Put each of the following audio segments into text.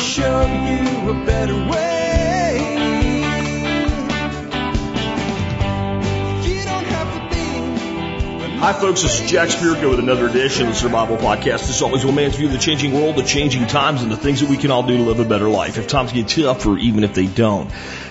show you a better way. Hi, folks. This is Jack Spirko with another edition of the Survival Podcast. As always, one man's view of the changing world, the changing times, and the things that we can all do to live a better life. If times get tough, or even if they don't.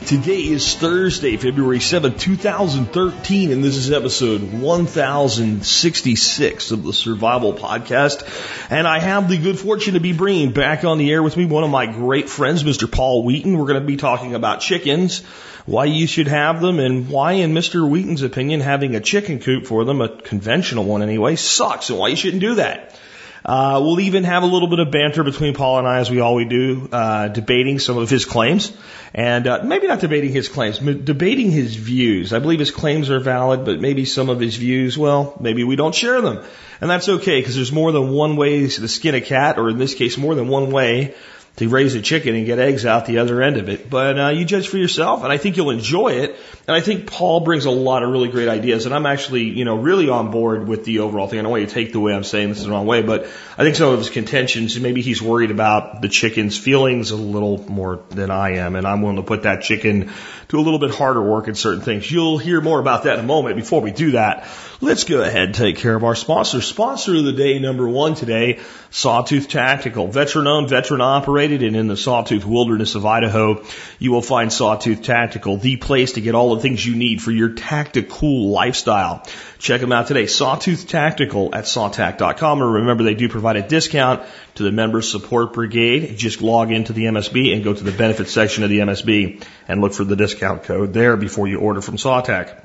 Today is Thursday, February 7th, 2013, and this is episode 1066 of the Survival Podcast. And I have the good fortune to be bringing back on the air with me one of my great friends, Mr. Paul Wheaton. We're going to be talking about chickens, why you should have them, and why, in Mr. Wheaton's opinion, having a chicken coop for them, a conventional one anyway, sucks, and why you shouldn't do that. Uh, we'll even have a little bit of banter between Paul and I, as we always do, uh, debating some of his claims, and uh, maybe not debating his claims, but debating his views. I believe his claims are valid, but maybe some of his views, well, maybe we don't share them, and that's okay because there's more than one way to skin a cat, or in this case, more than one way to raise a chicken and get eggs out the other end of it. But uh, you judge for yourself, and I think you'll enjoy it. And I think Paul brings a lot of really great ideas, and I'm actually, you know, really on board with the overall thing. I don't want you to take the way I'm saying this is the wrong way, but I think some of his contentions, maybe he's worried about the chicken's feelings a little more than I am, and I'm willing to put that chicken to a little bit harder work in certain things. You'll hear more about that in a moment. Before we do that, let's go ahead and take care of our sponsor. Sponsor of the day number one today, Sawtooth Tactical. Veteran owned, veteran operated, and in the Sawtooth wilderness of Idaho, you will find Sawtooth Tactical, the place to get all the things you need for your tactical lifestyle. Check them out today. Sawtooth Tactical at sawtac.com. Remember, they do provide a discount to the Member Support Brigade. Just log into the MSB and go to the benefits section of the MSB and look for the discount code there before you order from Sawtac.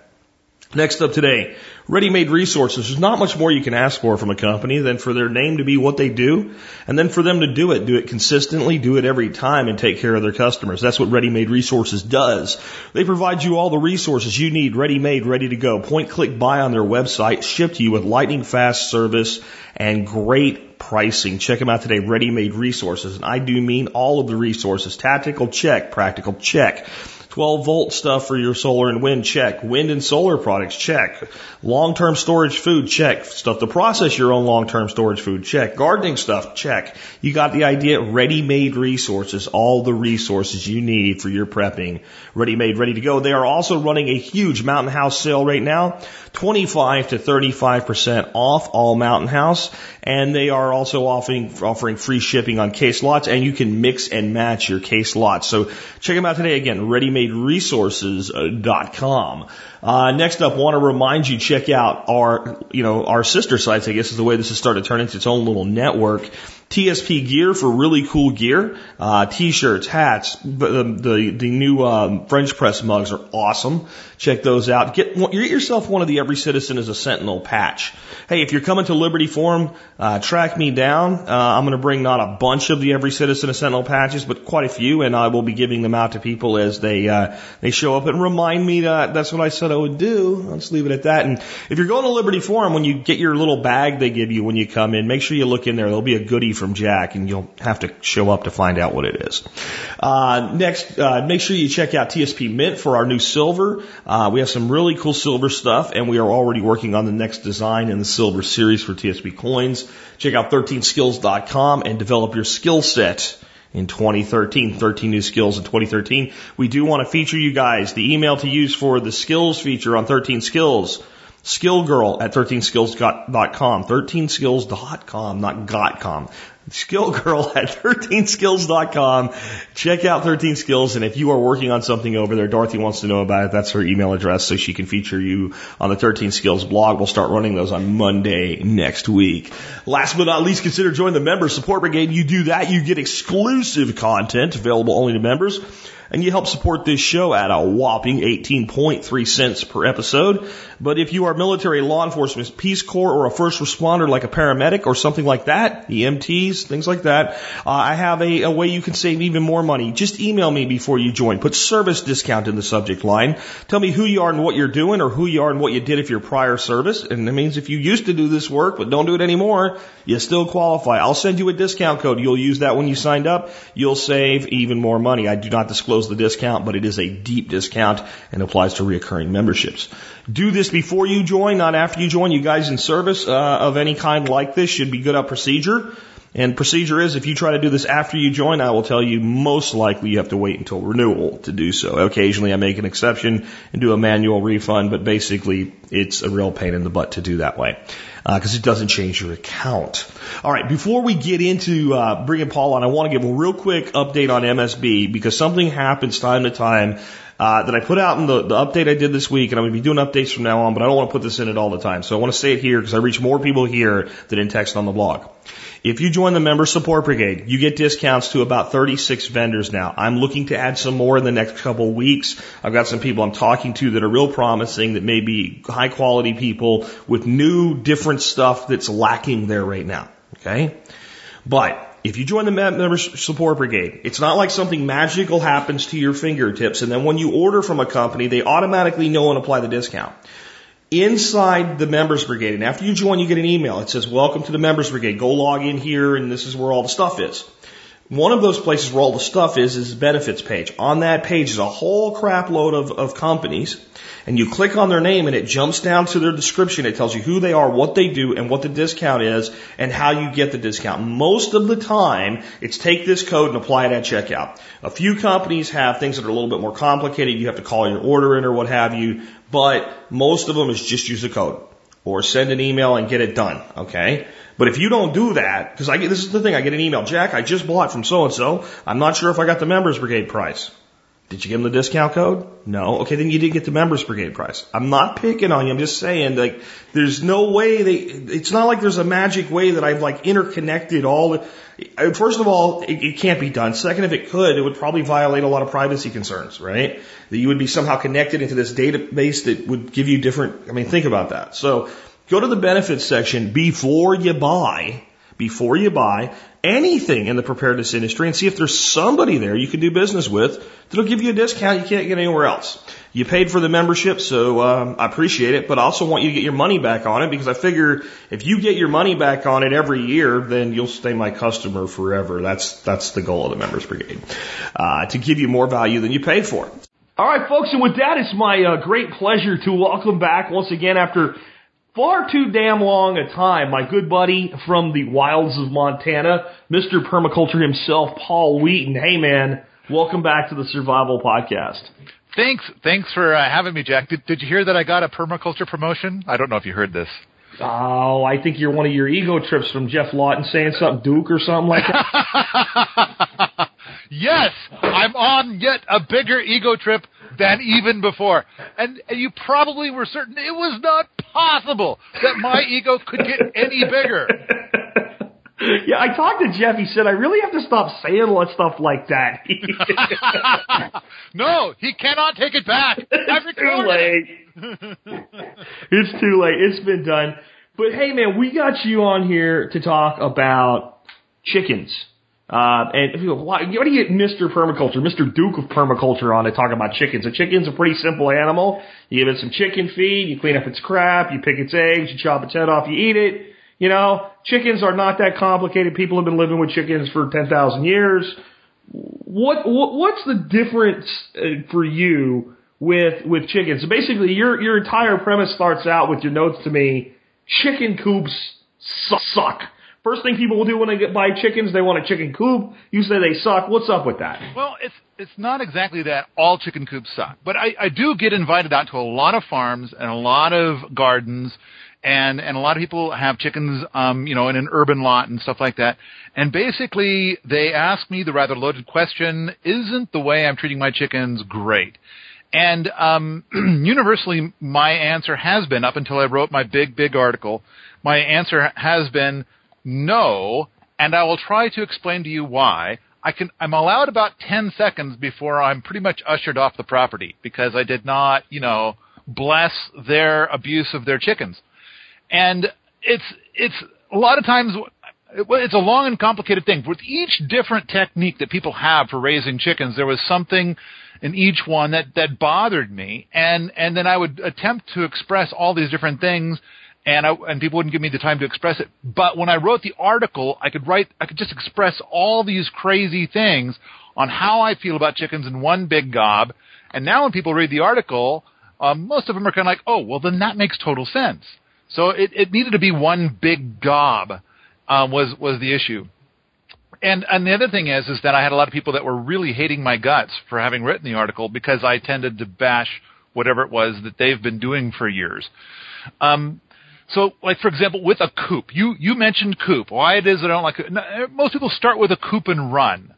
Next up today, ready-made resources. There's not much more you can ask for from a company than for their name to be what they do, and then for them to do it, do it consistently, do it every time, and take care of their customers. That's what ready-made resources does. They provide you all the resources you need, ready-made, ready to go. Point, click, buy on their website, shipped to you with lightning fast service and great pricing. Check them out today, ready-made resources. And I do mean all of the resources. Tactical check, practical check. 12 volt stuff for your solar and wind, check. Wind and solar products, check. Long term storage food, check. Stuff to process your own long term storage food, check. Gardening stuff, check. You got the idea. Ready made resources, all the resources you need for your prepping. Ready made, ready to go. They are also running a huge Mountain House sale right now. 25 to 35% off all Mountain House. And they are also offering, offering free shipping on case lots and you can mix and match your case lots. So check them out today again, readymaderesources.com. Uh, next up, want to remind you, check out our, you know, our sister sites, I guess is the way this has started to turn into its own little network. TSP Gear for really cool gear. Uh, t-shirts, hats, the, the, the new, um, French press mugs are awesome. Check those out. Get, get yourself one of the Every Citizen is a Sentinel patch. Hey, if you're coming to Liberty Forum, uh, track me down. Uh, I'm going to bring not a bunch of the Every Citizen is a Sentinel patches, but quite a few, and I will be giving them out to people as they, uh, they show up and remind me that that's what I said I would do. Let's leave it at that. And if you're going to Liberty Forum, when you get your little bag they give you when you come in, make sure you look in there. There'll be a goodie from Jack, and you'll have to show up to find out what it is. Uh, next, uh, make sure you check out TSP Mint for our new silver. Uh, we have some really cool silver stuff, and we are already working on the next design in the silver series for TSP coins. Check out 13skills.com and develop your skill set in 2013. 13 new skills in 2013. We do want to feature you guys. The email to use for the skills feature on 13 skills skillgirl at 13skills.com. 13skills.com, not .com. Skillgirl at 13skills.com. Check out 13 Skills, and if you are working on something over there, Dorothy wants to know about it. That's her email address, so she can feature you on the 13 Skills blog. We'll start running those on Monday next week. Last but not least, consider joining the Member Support Brigade. You do that, you get exclusive content available only to members and you help support this show at a whopping 18.3 cents per episode. But if you are military, law enforcement, Peace Corps, or a first responder like a paramedic or something like that, EMTs, things like that, uh, I have a, a way you can save even more money. Just email me before you join. Put service discount in the subject line. Tell me who you are and what you're doing, or who you are and what you did if your prior service. And that means if you used to do this work but don't do it anymore, you still qualify. I'll send you a discount code. You'll use that when you signed up. You'll save even more money. I do not disclose the discount, but it is a deep discount and applies to reoccurring memberships. Do this before you join, not after you join. You guys in service uh, of any kind like this should be good at procedure. And procedure is if you try to do this after you join, I will tell you most likely you have to wait until renewal to do so. Occasionally I make an exception and do a manual refund, but basically it's a real pain in the butt to do that way because uh, it doesn't change your account. All right, before we get into uh, bringing Paul on, I want to give a real quick update on MSB because something happens time to time uh, that I put out in the, the update I did this week, and I'm going to be doing updates from now on, but I don't want to put this in it all the time. So I want to say it here because I reach more people here than in text on the blog. If you join the member support brigade, you get discounts to about 36 vendors now. I'm looking to add some more in the next couple weeks. I've got some people I'm talking to that are real promising that may be high quality people with new, different stuff that's lacking there right now. Okay? But if you join the member support brigade, it's not like something magical happens to your fingertips and then when you order from a company, they automatically know and apply the discount. Inside the members brigade, and after you join, you get an email. It says, welcome to the members brigade. Go log in here and this is where all the stuff is. One of those places where all the stuff is is the benefits page. On that page is a whole crap load of, of companies and you click on their name and it jumps down to their description. It tells you who they are, what they do, and what the discount is, and how you get the discount. Most of the time, it's take this code and apply it at checkout. A few companies have things that are a little bit more complicated. You have to call your order in or what have you, but most of them is just use the code or send an email and get it done. Okay. But if you don't do that, because I get, this is the thing, I get an email, Jack, I just bought from so and so. I'm not sure if I got the members brigade price. Did you give them the discount code? No. Okay, then you did get the members brigade price. I'm not picking on you. I'm just saying, like, there's no way they, it's not like there's a magic way that I've like interconnected all the, first of all, it, it can't be done. Second, if it could, it would probably violate a lot of privacy concerns, right? That you would be somehow connected into this database that would give you different, I mean, think about that. So go to the benefits section before you buy before you buy anything in the preparedness industry and see if there's somebody there you can do business with that'll give you a discount you can't get anywhere else. You paid for the membership, so um, I appreciate it, but I also want you to get your money back on it because I figure if you get your money back on it every year, then you'll stay my customer forever. That's that's the goal of the members brigade, uh, to give you more value than you pay for. All right, folks, and with that, it's my uh, great pleasure to welcome back once again after far too damn long a time, my good buddy from the wilds of Montana, Mr. Permaculture himself, Paul Wheaton. Hey man, welcome back to the Survival Podcast. Thanks, thanks for uh, having me, Jack. Did, did you hear that I got a permaculture promotion? I don't know if you heard this. Oh, I think you're one of your ego trips from Geoff Lawton saying something Duke or something like that. yes, I'm on yet a bigger ego trip than even before. And, and you probably were certain it was not possible that my ego could get any bigger. Yeah, I talked to Geoff. He said I really have to stop saying stuff like that. no, he cannot take it back. It's too late. it's too late. It's been done. But hey, man, we got you on here to talk about chickens. Uh, and if you, why, why do you get Mr. Permaculture, Mr. Duke of Permaculture on to talk about chickens? A chicken's a pretty simple animal. You give it some chicken feed, you clean up its crap, you pick its eggs, you chop its head off, you eat it. You know, chickens are not that complicated. People have been living with chickens for 10,000 years. What, what, what's the difference uh, for you with, with chickens? So basically, your, your entire premise starts out with your notes to me, chicken coops suck. First thing people will do when they get buy chickens, they want a chicken coop. You say they suck. What's up with that? Well, it's it's not exactly that all chicken coops suck, but I, I do get invited out to a lot of farms and a lot of gardens, and and a lot of people have chickens, um, you know, in an urban lot and stuff like that. And basically, they ask me the rather loaded question: Isn't the way I'm treating my chickens great? And um, universally, my answer has been up until I wrote my big, big article. My answer has been no, and I will try to explain to you why. I can, I'm allowed about 10 seconds before I'm pretty much ushered off the property because I did not, you know, bless their abuse of their chickens. And it's, it's a lot of times, it's a long and complicated thing. With each different technique that people have for raising chickens, there was something in each one that, that bothered me. And, and then I would attempt to express all these different things and I, and people wouldn't give me the time to express it. But when I wrote the article, I could write, I could just express all these crazy things on how I feel about chickens in one big gob. And now when people read the article, um, most of them are kind of like, oh, well then that makes total sense. So it, it needed to be one big gob, um, was, was the issue. And and the other thing is is that I had a lot of people that were really hating my guts for having written the article because I tended to bash whatever it was that they've been doing for years. Um, so, like for example, with a coop, you you mentioned coop. Why it is I don't like it? Most people start with a coop and run,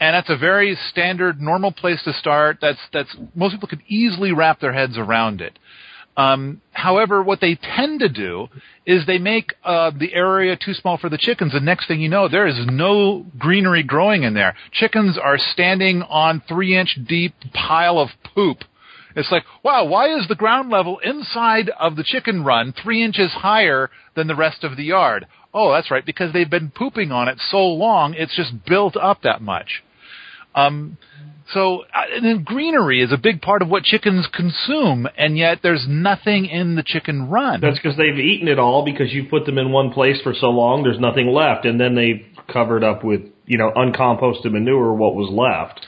and that's a very standard, normal place to start. That's that's most people could easily wrap their heads around it. Um, however, what they tend to do is they make uh, the area too small for the chickens, and next thing you know, there is no greenery growing in there. Chickens are standing on three-inch deep pile of poop. It's like, wow, why is the ground level inside of the chicken run three inches higher than the rest of the yard? Oh, that's right, because they've been pooping on it so long, it's just built up that much. Um, so, uh, and then greenery is a big part of what chickens consume, and yet there's nothing in the chicken run. That's because they've eaten it all because you put them in one place for so long, there's nothing left, and then they've covered up with, you know, uncomposted manure what was left.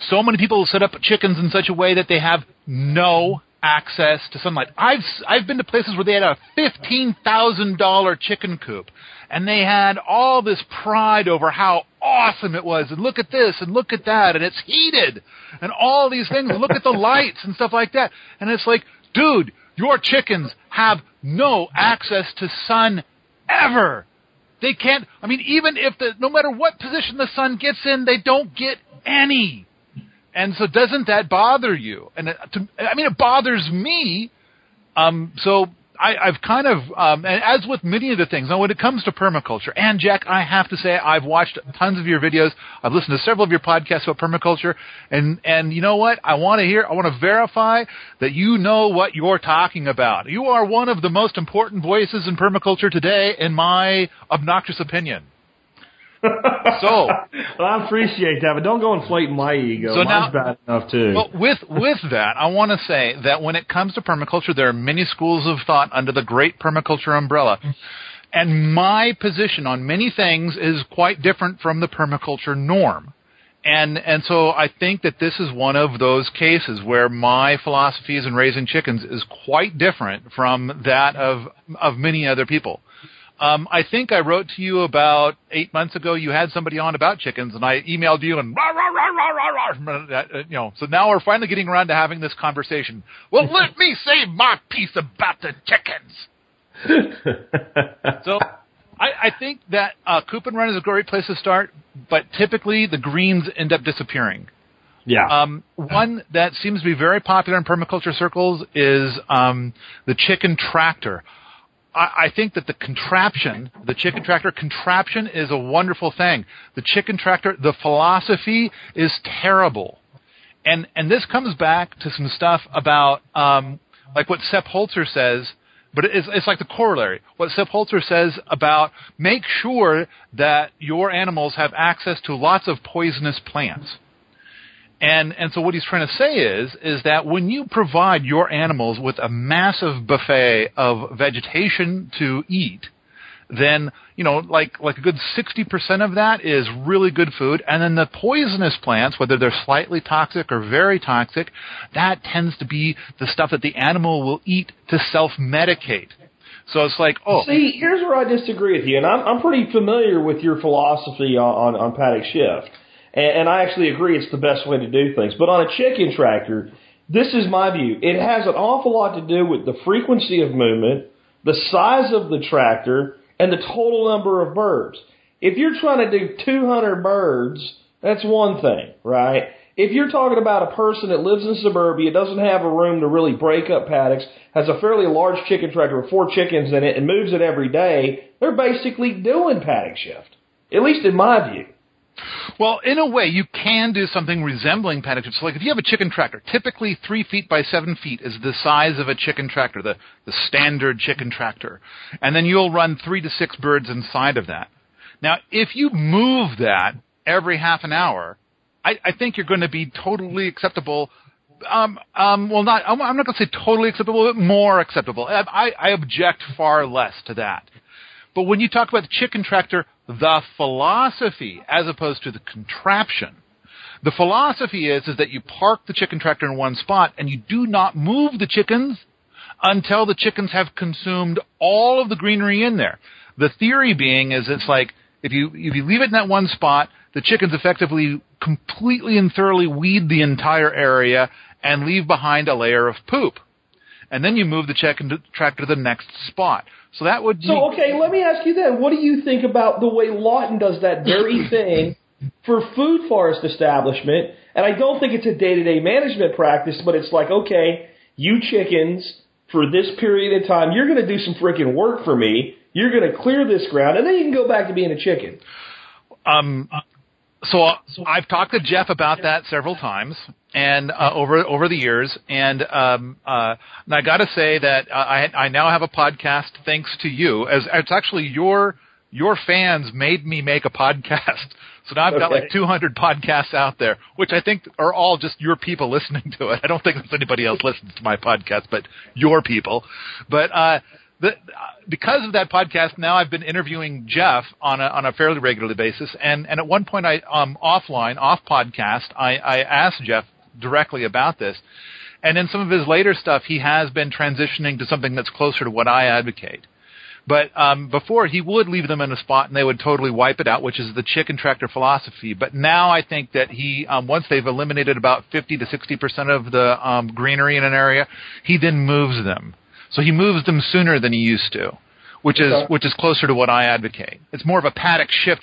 So many people set up chickens in such a way that they have no access to sunlight. I've I've been to places where they had a fifteen thousand dollar chicken coop, and they had all this pride over how awesome it was, and look at this, and look at that, and it's heated, and all these things, look at the lights and stuff like that, and it's like, dude, your chickens have no access to sun ever. They can't. I mean, even if the no matter what position the sun gets in, they don't get any. And so, doesn't that bother you? And to, I mean, it bothers me. Um, so I, I've kind of, um, and as with many of the things, now when it comes to permaculture, and Jack, I have to say, I've watched tons of your videos. I've listened to several of your podcasts about permaculture, and and you know what? I want to hear, I want to verify that you know what you're talking about. You are one of the most important voices in permaculture today, in my obnoxious opinion. so well, I appreciate that, but don't go inflating my ego. So Mine's now- bad enough too. Well, with with that, I want to say that when it comes to permaculture, there are many schools of thought under the great permaculture umbrella. And my position on many things is quite different from the permaculture norm. And and so I think that this is one of those cases where my philosophies in raising chickens is quite different from that of of many other people. Um, I think I wrote to you about eight months ago. You had somebody on about chickens, and I emailed you and rah, rah, rah, rah, rah, rah, you know. So now we're finally getting around to having this conversation. Well, let me say my piece about the chickens. So I, I think that uh, Coop and Run is a great place to start, but typically the greens end up disappearing. yeah. Um, one that seems to be very popular in permaculture circles is um, the chicken tractor. I, I think that the contraption, the chicken tractor contraption, is a wonderful thing. The chicken tractor, the philosophy is terrible, and and this comes back to some stuff about um, like what Sepp Holzer says. But it's, it's like the corollary. What Sepp Holzer says about make sure that your animals have access to lots of poisonous plants. And and so what he's trying to say is is that when you provide your animals with a massive buffet of vegetation to eat, then you know like like a good sixty percent of that is really good food, and then the poisonous plants, whether they're slightly toxic or very toxic, that tends to be the stuff that the animal will eat to self medicate. So it's like oh. See, here's where I disagree with you, and I'm, I'm pretty familiar with your philosophy on, on, on paddock shift, and, and I actually agree it's the best way to do things. But on a chicken tractor, this is my view. It has an awful lot to do with the frequency of movement, the size of the tractor, and the total number of birds. If you're trying to do 200 birds, that's one thing, right? If you're talking about a person that lives in suburbia, doesn't have a room to really break up paddocks, has a fairly large chicken tractor with four chickens in it, and moves it every day, they're basically doing paddock shift. At least in my view. Well, in a way, you can do something resembling shift. So, like if you have a chicken tractor, typically three feet by seven feet is the size of a chicken tractor, the the standard chicken tractor, and then you'll run three to six birds inside of that. Now, if you move that every half an hour, I, I think you're going to be totally acceptable. Um, um, well, not I'm, I'm not going to say totally acceptable, but more acceptable. I, I, I object far less to that. But when you talk about the chicken tractor, the philosophy as opposed to the contraption, the philosophy is is that you park the chicken tractor in one spot and you do not move the chickens until the chickens have consumed all of the greenery in there. The theory being is it's like If you if you leave it in that one spot, the chickens effectively completely and thoroughly weed the entire area and leave behind a layer of poop. And then you move the chicken to, tractor to the next spot. So that would So okay, let me ask you then, what do you think about the way Lawton does that very thing for food forest establishment? And I don't think it's a day-to-day management practice, but it's like, okay, you chickens, for this period of time, you're going to do some freaking work for me. You're going to clear this ground, and then you can go back to being a chicken. Um, so I've talked to Geoff about that several times, and uh, over over the years, and um, uh, and I got to say that uh, I I now have a podcast thanks to you. As it's actually your your fans made me make a podcast. So now I've got like 200 podcasts out there, which I think are all just your people listening to it. I don't think there's anybody else listens to my podcast, but your people. But uh, the, because of that podcast, now I've been interviewing Geoff on a on a fairly regular basis, and and at one point I um offline off podcast I I asked Geoff directly about this, and in some of his later stuff he has been transitioning to something that's closer to what I advocate. But um, before he would leave them in a spot and they would totally wipe it out, which is the chicken tractor philosophy. But now I think that he, um, once they've eliminated about 50 to 60 percent of the um, greenery in an area, he then moves them. So he moves them sooner than he used to, which is which is closer to what I advocate. It's more of a paddock shift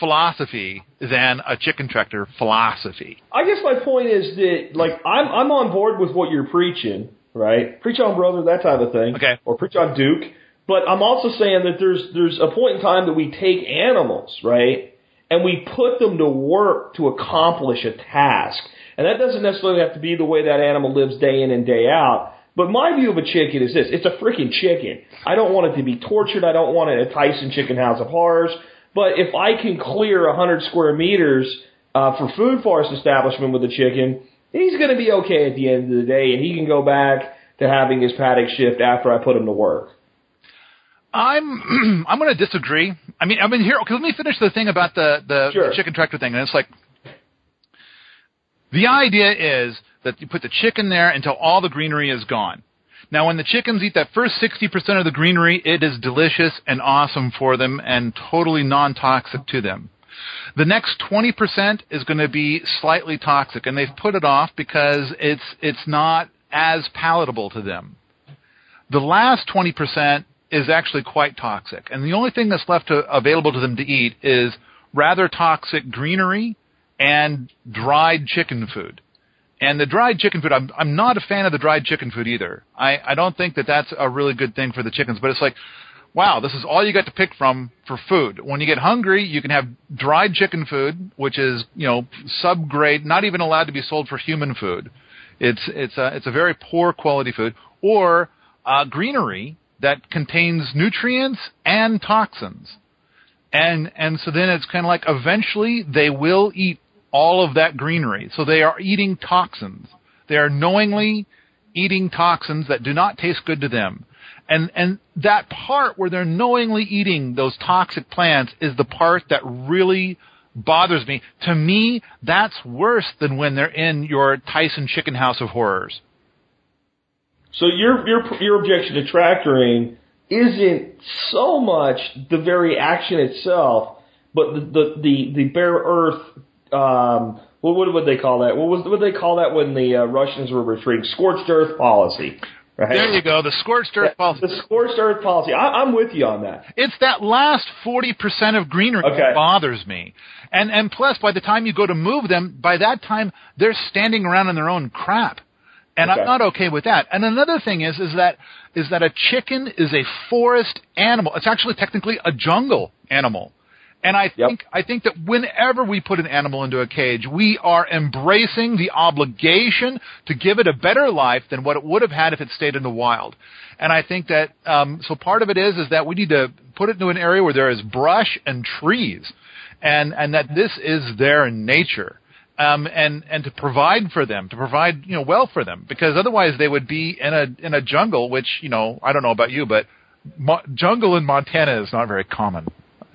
philosophy than a chicken tractor philosophy. I guess my point is that, like, I'm I'm on board with what you're preaching, right? Preach on, brother, that type of thing. Okay. Or preach on Duke. But I'm also saying that there's there's a point in time that we take animals, right, and we put them to work to accomplish a task, and that doesn't necessarily have to be the way that animal lives day in and day out. But my view of a chicken is this: it's a freaking chicken. I don't want it to be tortured. I don't want it a Tyson Chicken House of Horrors. But if I can clear 100 square meters uh, for food forest establishment with a chicken, he's going to be okay at the end of the day, and he can go back to having his paddock shift after I put him to work. I'm I'm going to disagree. I mean, I mean here. Okay, let me finish the thing about the the, Sure. the chicken tractor thing, and it's like the idea is that you put the chicken there until all the greenery is gone. Now, when the chickens eat that first 60% of the greenery, it is delicious and awesome for them and totally non-toxic to them. The next 20% is going to be slightly toxic, and they've put it off because it's it's not as palatable to them. The last 20% is actually quite toxic, and the only thing that's left to, available to them to eat is rather toxic greenery and dried chicken food. And the dried chicken food, I'm I'm not a fan of the dried chicken food either. I I don't think that that's a really good thing for the chickens. But it's like, wow, this is all you got to pick from for food. When you get hungry, you can have dried chicken food, which is you know subgrade, not even allowed to be sold for human food. It's it's a it's a very poor quality food, or uh, greenery that contains nutrients and toxins. And and so then it's kind of like eventually they will eat all of that greenery. So they are eating toxins. They are knowingly eating toxins that do not taste good to them. And and that part where they're knowingly eating those toxic plants is the part that really bothers me. To me, that's worse than when they're in your Tyson chicken house of horrors. So your your your objection to tractoring isn't so much the very action itself, but the the the, the bare earth. Um, what what would they call that? What was what would they call that when the uh, Russians were retreating? Scorched earth policy. Right. There you go, the scorched earth policy. The scorched earth policy. I, I'm with you on that. It's that last 40% of greenery Okay. that bothers me. And, and plus, by the time you go to move them, by that time, they're standing around in their own crap. And Okay. I'm not okay with that. And another thing is, is that, is that a chicken is a forest animal. It's actually technically a jungle animal. And I Yep. think, I think that whenever we put an animal into a cage, we are embracing the obligation to give it a better life than what it would have had if it stayed in the wild. And I think that, um, so part of it is, is that we need to put it into an area where there is brush and trees. And, and that this is their nature. Um, and, and to provide for them, to provide, you know, well for them. Because otherwise they would be in a, in a jungle, which, you know, I don't know about you, but mo- jungle in Montana is not very common.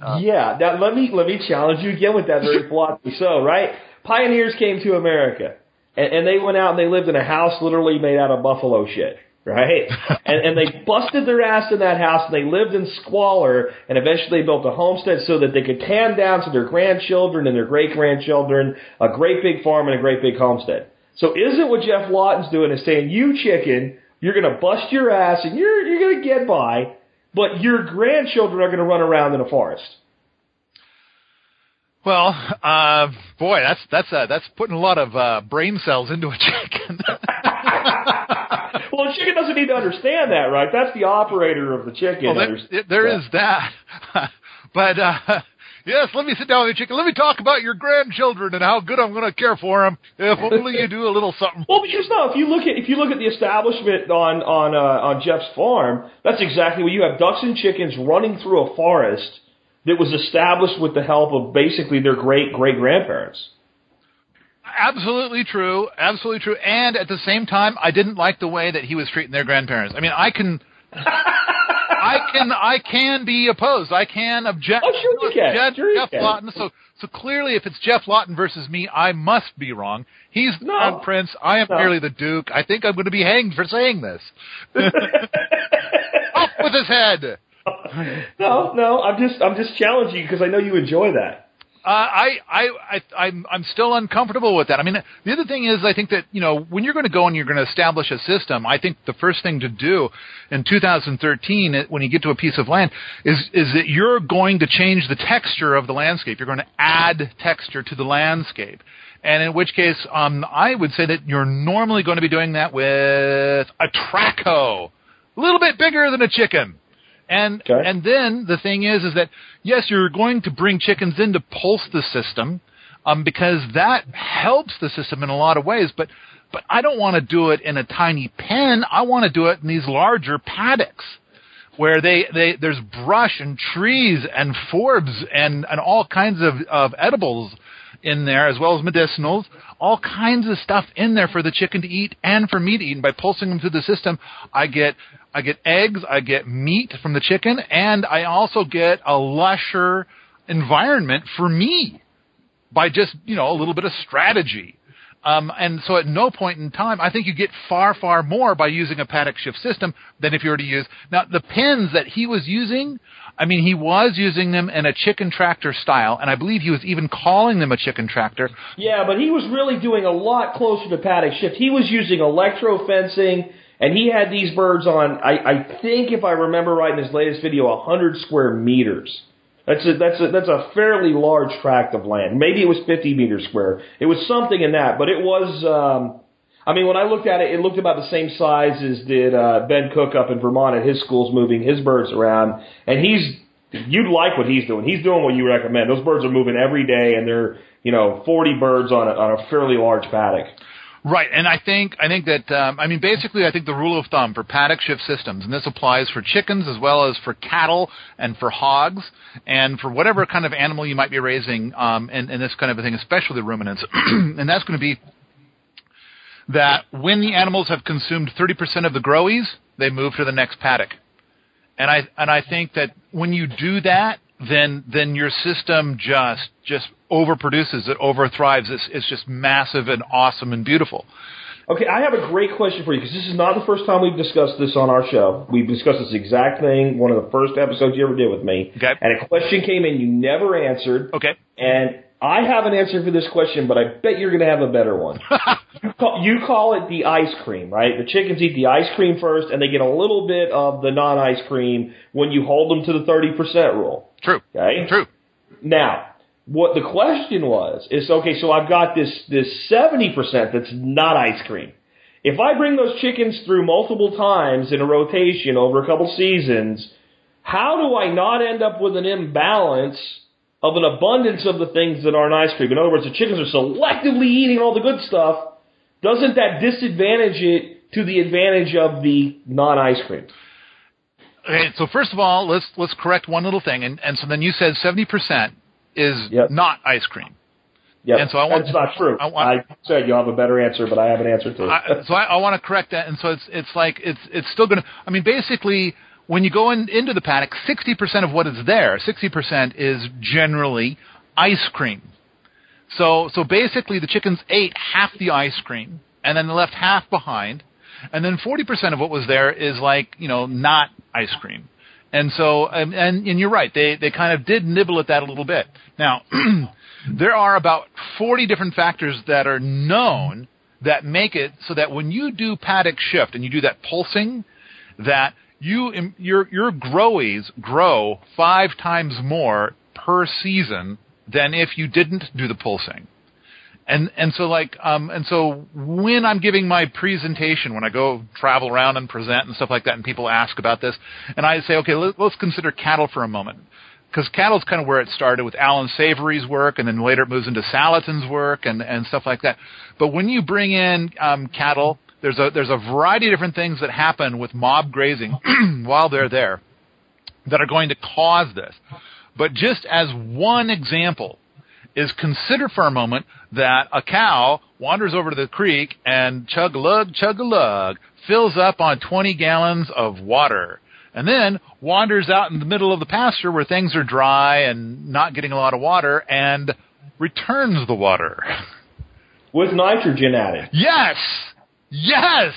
Uh, yeah. Now let me let me challenge you again with that very philosophy. So right, pioneers came to America, and, and they went out and they lived in a house literally made out of buffalo shit. right? and, and they busted their ass in that house and they lived in squalor and eventually they built a homestead so that they could hand down to their grandchildren and their great grandchildren a great big farm and a great big homestead. So isn't what Geoff Lawton's doing is saying, you chicken, you're gonna bust your ass and you're, you're gonna get by, but your grandchildren are gonna run around in a forest. Well, uh, boy, that's that's uh, that's putting a lot of uh, brain cells into a chicken. well, the chicken doesn't need to understand that, right? That's the operator of the chicken. well, there, there is that. but uh, yes, let me sit down with you, chicken. Let me talk about your grandchildren and how good I'm going to care for them. If only you do a little something. Well, because no, if you look at if you look at the establishment on on uh, on Geoff's farm, that's exactly what you have: ducks and chickens running through a forest that was established with the help of basically their great great grandparents. Absolutely true. Absolutely true. And at the same time, I didn't like the way that he was treating their grandparents. I mean, I can. I can I can be opposed. I can object. Oh, sure you can. Geoff, Sure you Geoff can. Lawton. So so clearly, if it's Geoff Lawton versus me, I must be wrong. He's the No. crown prince. I am No. merely the duke. I think I'm going to be hanged for saying this. Up with his head. no, no, I'm just I'm just challenging you because I know you enjoy that. Uh, I, I, I, I'm, I'm still uncomfortable with that. I mean, the other thing is, I think that you know, when you're going to go and you're going to establish a system, I think the first thing to do in 2013, when you get to a piece of land, is is that you're going to change the texture of the landscape. You're going to add texture to the landscape, and in which case, um, I would say that you're normally going to be doing that with a trackhoe, a little bit bigger than a chicken. And Okay. and then the thing is, is that yes, you're going to bring chickens in to pulse the system, um, because that helps the system in a lot of ways. But but I don't want to do it in a tiny pen. I want to do it in these larger paddocks where they, they there's brush and trees and forbs and and all kinds of of edibles in there as well as medicinals, all kinds of stuff in there for the chicken to eat and for me to eat. And by pulsing them through the system, I get I get eggs, I get meat from the chicken, and I also get a lusher environment for me by just you know a little bit of strategy. Um, and so at no point in time, I think you get far, far more by using a paddock shift system than if you were to use. Now, the pins that he was using, I mean, he was using them in a chicken tractor style, and I believe he was even calling them a chicken tractor. Yeah, but he was really doing a lot closer to paddock shift. He was using electro fencing, and he had these birds on. I, I think, if I remember right, in his latest video, a hundred square meters. That's a that's a that's a fairly large tract of land. Maybe it was 50 meters square. It was something in that, but it was. um I mean, when I looked at it, it looked about the same size as did uh, Ben Cook up in Vermont at his schools, moving his birds around. And he's you'd like what he's doing. He's doing what you recommend. Those birds are moving every day, and they're you know 40 birds on a, on a fairly large paddock. Right, and I think I think that um, I mean basically I think the rule of thumb for paddock shift systems, and this applies for chickens as well as for cattle and for hogs and for whatever kind of animal you might be raising, um, and, and this kind of a thing, especially the ruminants, and that's going to be that when the animals have consumed 30% of the growies, they move to the next paddock. And I and I think that when you do that, then then your system just just overproduces. It overthrives. It's it's just massive and awesome and beautiful. Okay, I have a great question for you because this is not the first time we've discussed this on our show. We've discussed this exact thing, one of the first episodes you ever did with me. Okay. And a question came in you never answered. Okay. And I have an answer for this question, but I bet you're going to have a better one. you, call, you call it the ice cream, right? The chickens eat the ice cream first, and they get a little bit of the non-ice cream when you hold them to the 30% rule. True. Okay? True. Now, what the question was is okay, so I've got this this seventy percent that's not ice cream. If I bring those chickens through multiple times in a rotation over a couple seasons, how do I not end up with an imbalance of an abundance of the things that aren't ice cream? In other words, the chickens are selectively eating all the good stuff. Doesn't that disadvantage it to the advantage of the non ice cream? Okay, so first of all, let's let's correct one little thing, and and so then you said seventy percent is Yep. not ice cream. Yeah, And so I want- That's not true. I want- I said you have a better answer, but I have an answer too. I, so I, I want to correct that, and so it's it's like it's it's still going to. I mean, basically, when you go in, into the paddock, sixty percent of what is there, sixty percent is generally ice cream. So so basically, the chickens ate half the ice cream, and then left half behind. and then 40% of what was there is like you know not ice cream. And so, and, and, and you're right, they, they kind of did nibble at that a little bit. Now, there are about 40 different factors that are known that make it so that when you do paddock shift and you do that pulsing, that you, your, your growies grow five times more per season than if you didn't do the pulsing and and so like um and so when I'm giving my presentation when I go travel around and present and stuff like that and people ask about this and I say okay let, us consider cattle for a moment. Because cattle's kind of where it started with Allan Savory's work and then later it moves into Salatin's work and and stuff like that. But when you bring in um cattle there's a there's a variety of different things that happen with mob grazing while they're there that are going to cause this but just as one example is consider for a moment that a cow wanders over to the creek and chug a lug, chug a lug, fills up on 20 gallons of water, and then wanders out in the middle of the pasture where things are dry and not getting a lot of water and returns the water. With nitrogen added. Yes! Yes!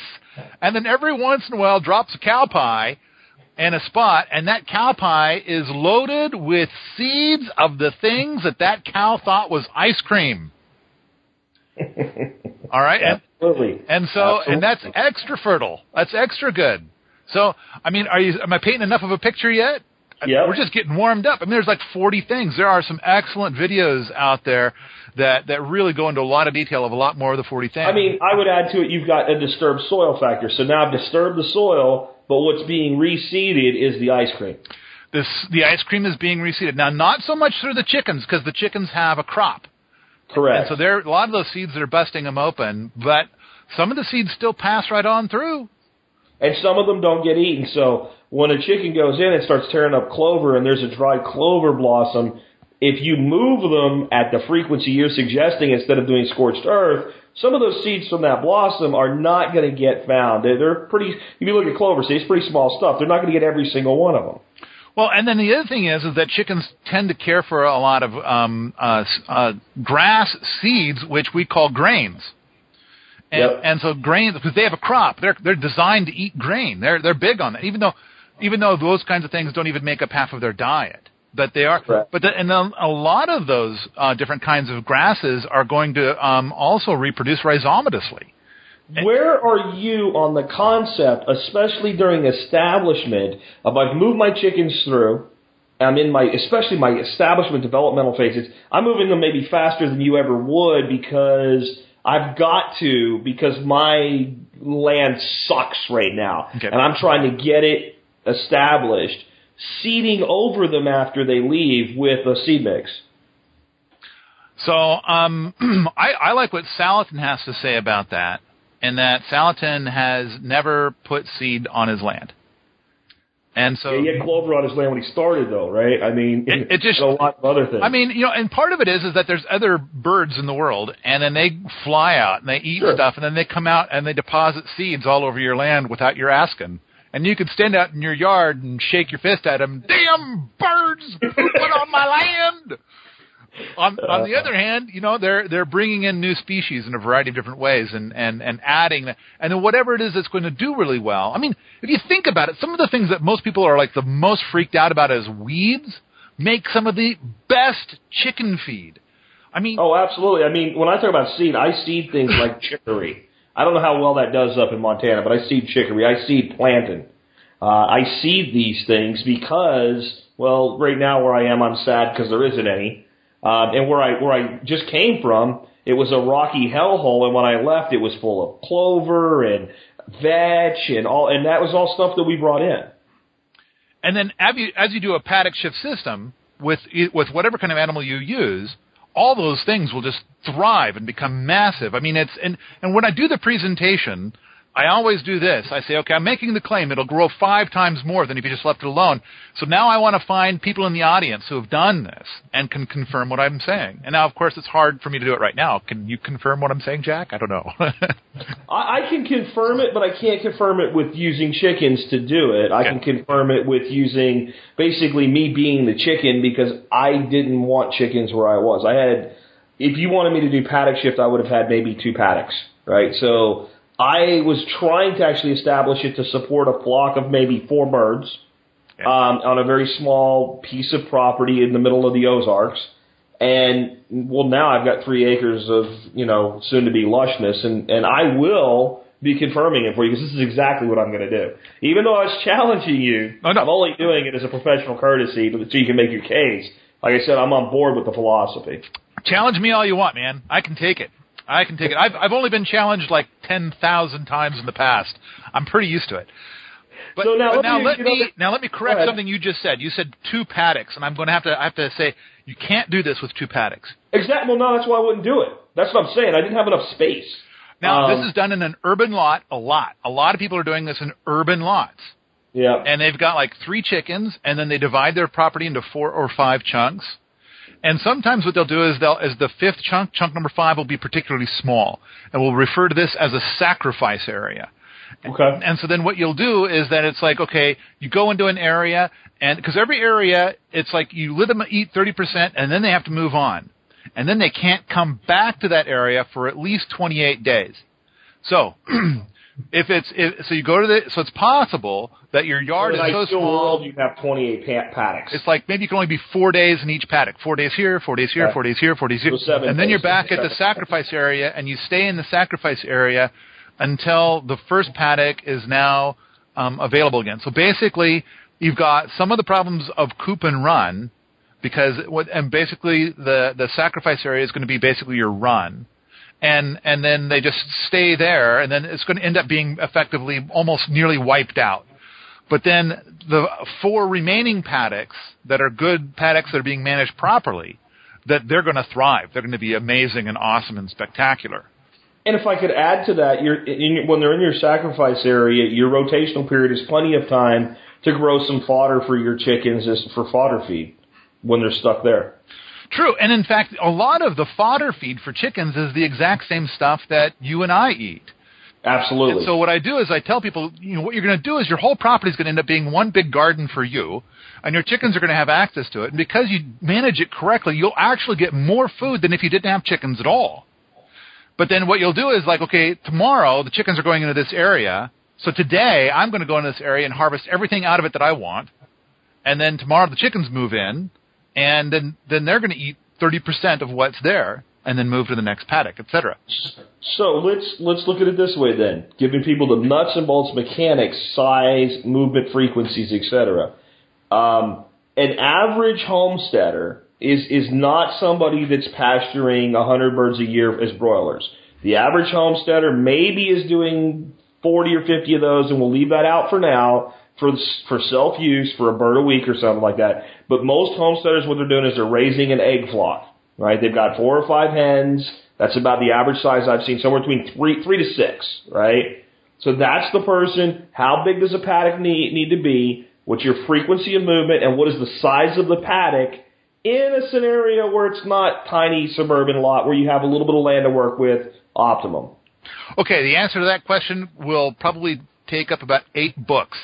And then every once in a while drops a cow pie and a spot, and that cow pie is loaded with seeds of the things that that cow thought was ice cream. All right, Absolutely. and, and so Absolutely. and that's extra fertile. That's extra good. So, I mean, are you? Am I painting enough of a picture yet? Yep. We're just getting warmed up. I mean, there's like 40 things. There are some excellent videos out there that that really go into a lot of detail of a lot more of the 40 things. I mean, I would add to it, you've got a disturbed soil factor. So now I've disturbed the soil, but what's being reseeded is the ice cream. this the ice cream is being reseeded now. Not so much through the chickens because the chickens have a crop. Correct. And so there, a lot of those seeds that are busting them open, but some of the seeds still pass right on through. and some of them don't get eaten. So when a chicken goes in and starts tearing up clover and there's a dry clover blossom, if you move them at the frequency you're suggesting instead of doing scorched earth, some of those seeds from that blossom are not going to get found. They're, they're pretty, if you look at clover seeds, pretty small stuff. They're not going to get every single one of them. Well, and then the other thing is, is that chickens tend to care for a lot of um, uh, uh, grass seeds, which we call grains. And, Yep. and so grains, because they have a crop, they're they're designed to eat grain. They're they're big on that, even though even though those kinds of things don't even make up half of their diet. But they are, Correct. but the, and then a lot of those uh, different kinds of grasses are going to um, also reproduce rhizomatously. Where are you on the concept, especially during establishment, of I've moved my chickens through, I'm in my, especially my establishment developmental phases, I'm moving them maybe faster than you ever would because I've got to, because my land sucks right now. Okay. And I'm trying to get it established, seeding over them after they leave with a seed mix. So um, I, I like what Salatin has to say about that, and that Salatin has never put seed on his land. And so, Yeah, he had clover on his land when he started, though, right? I mean, It- it just- a lot of other things. I mean, you know, and part of it is is that there's other birds in the world, and then they fly out and they eat Sure. stuff, and then they come out and they deposit seeds all over your land without your asking. And you could stand out in your yard and shake your fist at them. Damn birds pooping on my land. On, on the other hand, you know they're they're bringing in new species in a variety of different ways and and and adding that, and then whatever it is that's going to do really well. I mean, if you think about it, some of the things that most people are like the most freaked out about as weeds make some of the best chicken feed. I mean, Oh, absolutely. I mean, when I talk about seed, I seed things like chicory. I don't know how well that does up in Montana, but I seed chicory. I seed plantain. Uh, I seed these things because, well, right now where I am, I'm sad because there isn't any. Um, and where I where I just came from, it was a rocky hellhole, and when I left, it was full of clover and vetch and all, and that was all stuff that we brought in. And then as you, as you do a paddock shift system with with whatever kind of animal you use, all those things will just thrive and become massive. I mean, it's and and when I do the presentation, I always do this. I say, okay, I'm making the claim it'll grow five times more than if you just left it alone. So now I want to find people in the audience who have done this and can confirm what I'm saying. And now, of course, it's hard for me to do it right now. Can you confirm what I'm saying, Jack? I don't know. I, I can confirm it, but I can't confirm it with using chickens to do it. I Okay. can confirm it with using basically me being the chicken because I didn't want chickens where I was. I had, if you wanted me to do paddock shift, I would have had maybe two paddocks, right? So I was trying to actually establish it to support a flock of maybe four birds um, on a very small piece of property in the middle of the Ozarks. And well, now I've got three acres of you know soon to be lushness, and and I will be confirming it for you because this is exactly what I'm going to do. Even though I was challenging you, Oh, no. I'm only doing it as a professional courtesy so you can make your case. Like I said, I'm on board with the philosophy. Challenge me all you want, man. I can take it. I can take it. I've I've only been challenged like ten thousand times in the past. I'm pretty used to it. But, So now but let now me- let know me now let me correct something you just said. You said two paddocks, and I'm going to have to I have to say you can't do this with two paddocks. Exactly. Well, no, that's why I wouldn't do it. That's what I'm saying. I didn't have enough space. Now Um, this is done in an urban lot a lot. A lot of people are doing this in urban lots. Yeah. and they've got like three chickens, and then they divide their property into four or five chunks. And sometimes what they'll do is they'll, as the fifth chunk, chunk number five will be particularly small, and we'll refer to this as a sacrifice area. Okay. And so then what you'll do is that it's like, okay, you go into an area, and because every area, it's like you let them eat 30%, and then they have to move on. And then they can't come back to that area for at least 28 days. So, if it's, if, so you go to the, so it's possible that your yard is so small. world, you'd have 28 pa- paddocks. It's like maybe you can only be four days in each paddock. Four days here, four days here, Right. four days here, four days here. So seven and then you're back at the sacrifice area and you stay in the sacrifice area until the first paddock is now um, available again. So basically, you've got some of the problems of coop and run because what, and basically the, the sacrifice area is going to be basically your run. And, and then they just stay there and then it's going to end up being effectively almost nearly wiped out. But then the four remaining paddocks that are good paddocks that are being managed properly, that they're going to thrive. They're going to be amazing and awesome and spectacular. And if I could add to that, in when they're in your sacrifice area, your rotational period is plenty of time to grow some fodder for your chickens for fodder feed when they're stuck there. True, and in fact, a lot of the fodder feed for chickens is the exact same stuff that you and I eat. Absolutely. And so what I do is I tell people, you know, what you're going to do is your whole property is going to end up being one big garden for you, and your chickens are going to have access to it. And because you manage it correctly, you'll actually get more food than if you didn't have chickens at all. But then what you'll do is like, okay, tomorrow the chickens are going into this area, so today I'm going to go into this area and harvest everything out of it that I want, and then tomorrow the chickens move in, and then then they're going to eat 30% of what's there, and then move to the next paddock, etc. So let's let's look at it this way then, giving people the nuts and bolts mechanics, size, movement frequencies, etc. Um, an average homesteader is is not somebody that's pasturing 100 birds a year as broilers. The average homesteader maybe is doing 40 or 50 of those, and we'll leave that out for now for for self use for a bird a week or something like that. But most homesteaders, what they're doing is they're raising an egg flock. Right? They've got four or five hens. That's about the average size I've seen, somewhere between three three to six. Right? So that's the person. How big does a paddock need need to be? What's your frequency of movement, and what is the size of the paddock in a scenario where it's not tiny suburban lot where you have a little bit of land to work with? Optimum. Okay, the answer to that question will probably take up about eight books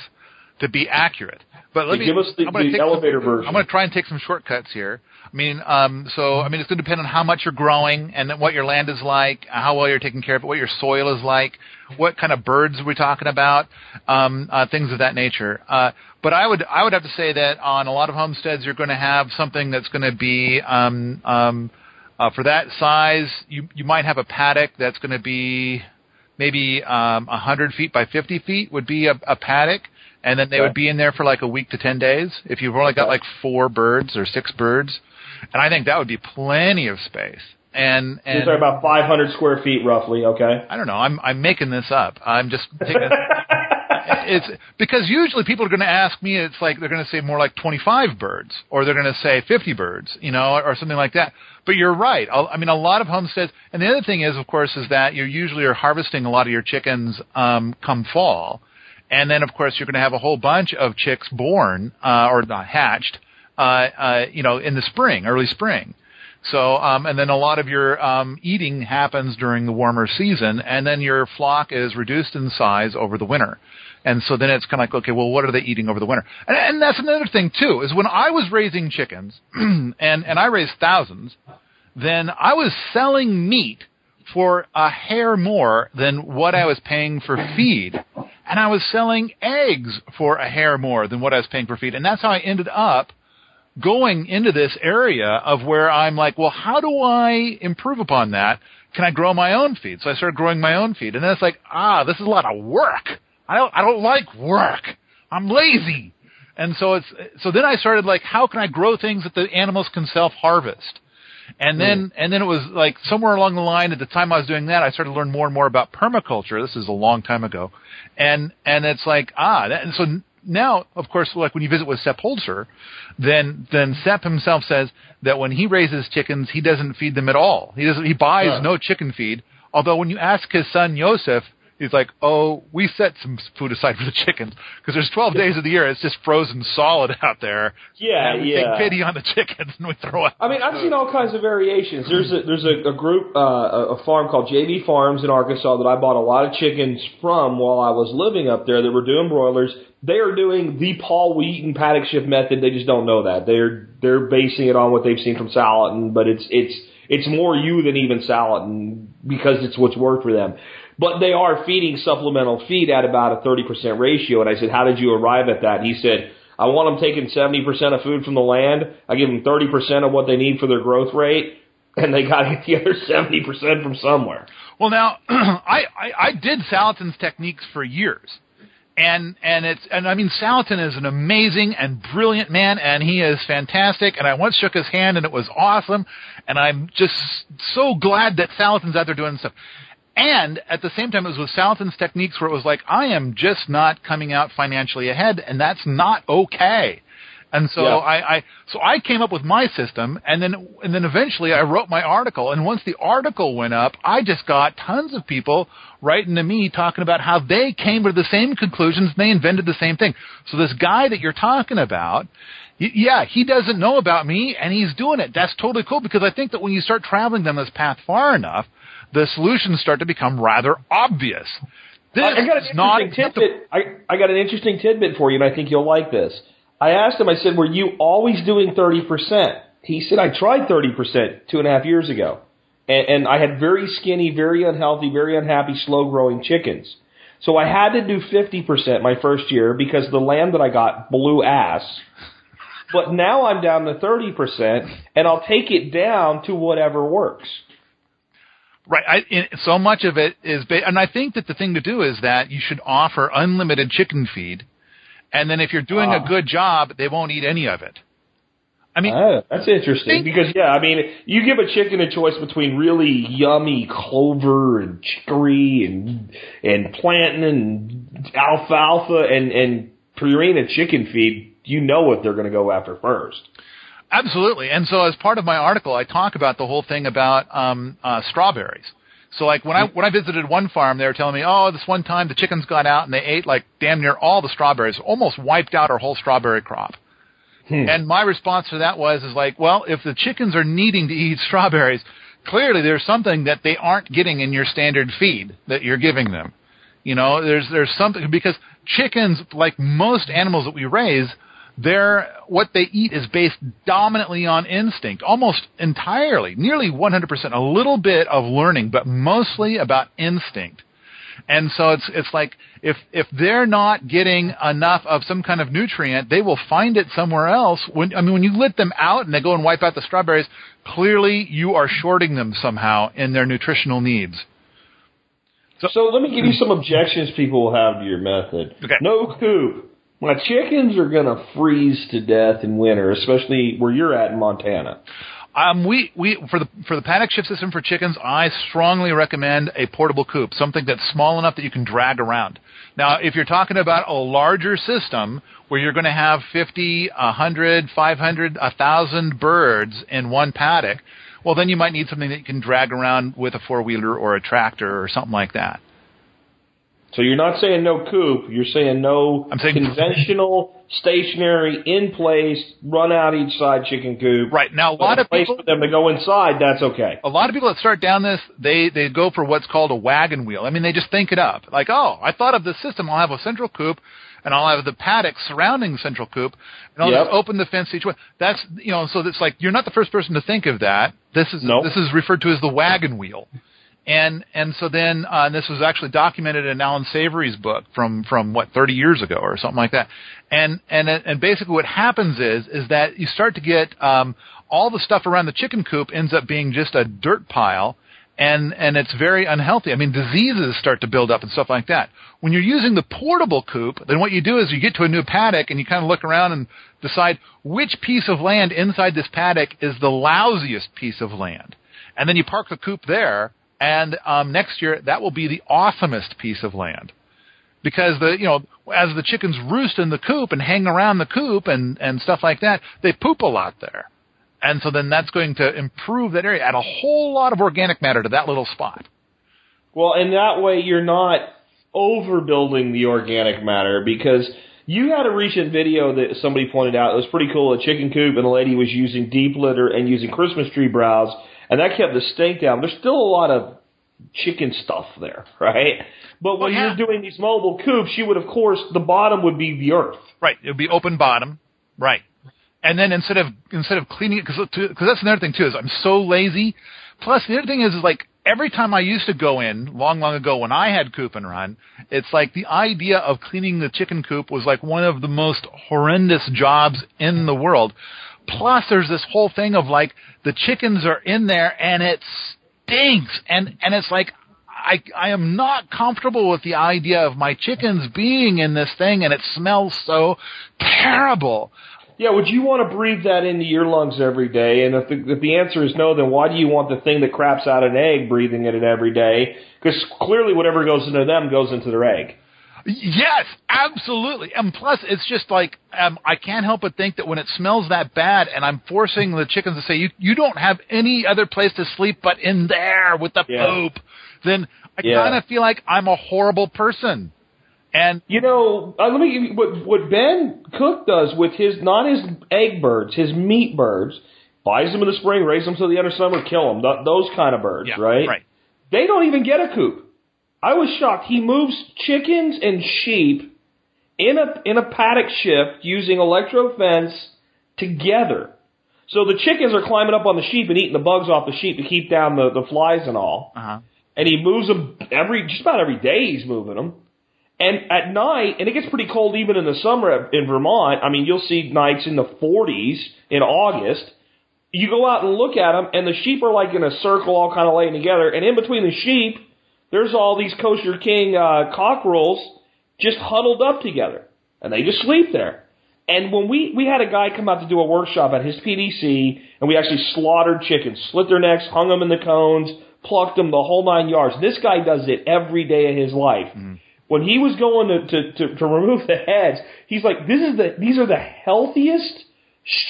to be accurate. But let me give us the- I'm the elevator some, version. I'm going to try and take some shortcuts here. I mean, um, so I mean, it's going to depend on how much you're growing and what your land is like, how well you're taking care of it, what your soil is like, what kind of birds we're we talking about, um, uh, things of that nature. Uh, but I would I would have to say that on a lot of homesteads, you're going to have something that's going to be um, um, uh, for that size. You you might have a paddock that's going to be maybe um, 100 feet by 50 feet would be a, a paddock, and then they Okay. would be in there for like a week to 10 days if you've only got like four birds or six birds. And I think that would be plenty of space. And these are about 500 square feet roughly, okay? I don't know. I'm I'm making this up. I'm just taking. it's because usually people are going to ask me. It's like they're going to say more like 25 birds, or they're going to say 50 birds, you know, or something like that. But you're right. I'll- I mean, a lot of homesteads. And the other thing is, of course, is that you usually are harvesting a lot of your chickens um, come fall, and then of course you're going to have a whole bunch of chicks born uh, or not hatched, uh, uh, you know, in the spring, early spring. So, um, and then a lot of your um, eating happens during the warmer season, and then your flock is reduced in size over the winter. And so then it's kind of like, okay, well, what are they eating over the winter? And, and that's another thing too, is when I was raising chickens, and and I raised thousands, then I was selling meat for a hair more than what I was paying for feed. And I was selling eggs for a hair more than what I was paying for feed. And that's how I ended up going into this area of where I'm like, well, how do I improve upon that? Can I grow my own feed? So I started growing my own feed. And then it's like, ah, this is a lot of work. I don't, I don't like work. I'm lazy. And so it's, so then I started like, how can I grow things that the animals can self harvest? And then, and then it was like somewhere along the line at the time I was doing that, I started to learn more and more about permaculture. This is a long time ago. And, and it's like, ah, that, and so now, of course, like when you visit with Sepp Holzer, then, then Sepp himself says that when he raises chickens, he doesn't feed them at all. He doesn't, he buys Huh. no chicken feed. Although when you ask his son Josef, he's like, "Oh, we set some food aside for the chickens because there's 12 days of the year. It's just frozen solid out there. Yeah, and we yeah. take pity on the chickens and we throw out." I mean, I've seen all kinds of variations. There's a there's a, a group, uh, a a farm called JB Farms in Arkansas that I bought a lot of chickens from while I was living up there. That were doing broilers. They are doing the Paul Wheaton paddock shift method. They just don't know that. They're they're basing it on what they've seen from Salatin, but it's it's it's more you than even Salatin because it's what's worked for them. But they are feeding supplemental feed at about a 30% ratio. And I said, how did you arrive at that? And he said, I want them taking 70% of food from the land. I give them 30% of what they need for their growth rate. And they got to get the other 70% from somewhere. Well, now I, I I did Salatin's techniques for years, and and it's and I mean Salatin is an amazing and brilliant man, and he is fantastic. And I once shook his hand, and it was awesome. And I'm just so glad that Salatin's out there doing stuff. And at the same time, it was with Salatin's techniques where it was like, I am just not coming out financially ahead, and that's not okay. And so Yeah. I, I so I came up with my system, and then and then eventually I wrote my article. And once the article went up, I just got tons of people writing to me talking about how they came to the same conclusions and they invented the same thing. So this guy that you're talking about, y- yeah, he doesn't know about me, and he's doing it. That's totally cool because I think that when you start traveling down this path far enough, the solutions start to become rather obvious. This I, got an is not interesting tidbit. I, I got an interesting tidbit for you, and I think you'll like this. I asked him. I said, "Were you always doing thirty percent?" He said, "I tried thirty percent two and a half years ago, and, and I had very skinny, very unhealthy, very unhappy, slow growing chickens. So I had to do fifty percent my first year because the land that I got blew ass." But now I'm down to 30%, and I'll take it down to whatever works. Right. I, in, so much of it is, ba- and I think that the thing to do is that you should offer unlimited chicken feed, and then if you're doing Ah. a good job, they won't eat any of it. I mean, Oh, that's interesting Think- because yeah, I mean, you give a chicken a choice between really yummy clover and chicory and and plantain and alfalfa and and Purina chicken feed, you know what they're going to go after first. Absolutely. And so as part of my article, I talk about the whole thing about um, uh, strawberries. So like when I when I visited one farm, they were telling me, oh, this one time the chickens got out and they ate like damn near all the strawberries, almost wiped out our whole strawberry crop. And my response to that was is like, well, if the chickens are needing to eat strawberries, clearly there's something that they aren't getting in your standard feed that you're giving them. You know, there's there's something because chickens, like most animals that we raise, they're what they eat is based dominantly on instinct, almost entirely, nearly 100%. A little bit of learning, but mostly about instinct. And so it's it's like if if they're not getting enough of some kind of nutrient, they will find it somewhere else. When I mean when you let them out and they go and wipe out the strawberries, clearly you are shorting them somehow in their nutritional needs. So let me give you some objections people will have to your method. Okay. No coop. My chickens are going to freeze to death in winter, especially where you're at in Montana. Um, we, we for the for the paddock shift system for chickens, I strongly recommend a portable coop, something that's small enough that you can drag around. Now, if you're talking about a larger system where you're going to have 50, 100, 500, 1,000 birds in one paddock, well, then you might need something that you can drag around with a four wheeler or a tractor or something like that. So you're not saying no coop. You're saying no I'm saying- conventional, stationary, in place, run out each side chicken coop. Right now, a lot of place people for them to go inside. That's okay. a lot of people that start down this, they they go for what's called a wagon wheel. I mean, they just think it up. Like, oh, I thought of the system. I'll have a central coop, and I'll have the paddock surrounding the central coop, and I'll Yep. just open the fence each way. That's you know, so it's like you're not the first person to think of that. This is Nope. this is referred to as the wagon wheel. And and so then uh, this was actually documented in Allan Savory's book from from what 30 years ago or something like that. And and and basically what happens is is that you start to get um, all the stuff around the chicken coop ends up being just a dirt pile and and it's very unhealthy. I mean, diseases start to build up and stuff like that. When you're using the portable coop, then what you do is you get to a new paddock and you kind of look around and decide which piece of land inside this paddock is the lousiest piece of land, and then you park the coop there. And um, next year, that will be the awesomest piece of land, because the you know as the chickens roost in the coop and hang around the coop and and stuff like that, they poop a lot there. And so then that's going to improve that area, add a whole lot of organic matter to that little spot. Well, and that way you're not overbuilding the organic matter because you had a recent video that somebody pointed out. It was pretty cool. A chicken coop and the lady was using deep litter and using Christmas tree browse, and that kept the stink down. There's still a lot of chicken stuff there, right? But when Well, yeah. you're doing these mobile coops, you would, of course, the bottom would be the earth. Right. It would be open bottom. Right. And then instead of instead of cleaning it, because that's another thing too is I'm so lazy. Plus the other thing is, is like every time I used to go in long long ago when I had coop and run, it's like the idea of cleaning the chicken coop was like one of the most horrendous jobs in the world. Plus there's this whole thing of like the chickens are in there and it stinks and and it's like I I am not comfortable with the idea of my chickens being in this thing and it smells so terrible. Yeah, would you want to breathe that into your lungs every day? And if the, if the answer is no, then why do you want the thing that craps out an egg breathing in it every day? Because clearly whatever goes into them goes into their egg. Yes, absolutely. And plus, it's just like um, I can't help but think that when it smells that bad, and I'm forcing the chickens to say you you don't have any other place to sleep but in there with the Yeah. poop, then I Yeah. kind of feel like I'm a horrible person. And You know, uh, let me give you what what Ben Cook does with his not his egg birds, his meat birds. Buys them in the spring, raise them till the end of summer, kill them. Th- those kind of birds, yeah, right? right. They don't even get a coop. I was shocked. He moves chickens and sheep in a in a paddock shift using electro fence together. So the chickens are climbing up on the sheep and eating the bugs off the sheep to keep down the, the flies and all. Uh huh. And he moves them every just about every day. He's moving them. And at night, and it gets pretty cold even in the summer in Vermont. I mean, you'll see nights in the 40s in August. You go out and look at them, and the sheep are like in a circle, all kind of laying together. And in between the sheep, there's all these kosher king uh, cockerels just huddled up together, and they just sleep there. And when we we had a guy come out to do a workshop at his PDC, and we actually slaughtered chickens, slit their necks, hung them in the cones, plucked them the whole nine yards. This guy does it every day of his life. When he was going to, to, to, to remove the heads, he's like, "This is the these are the healthiest,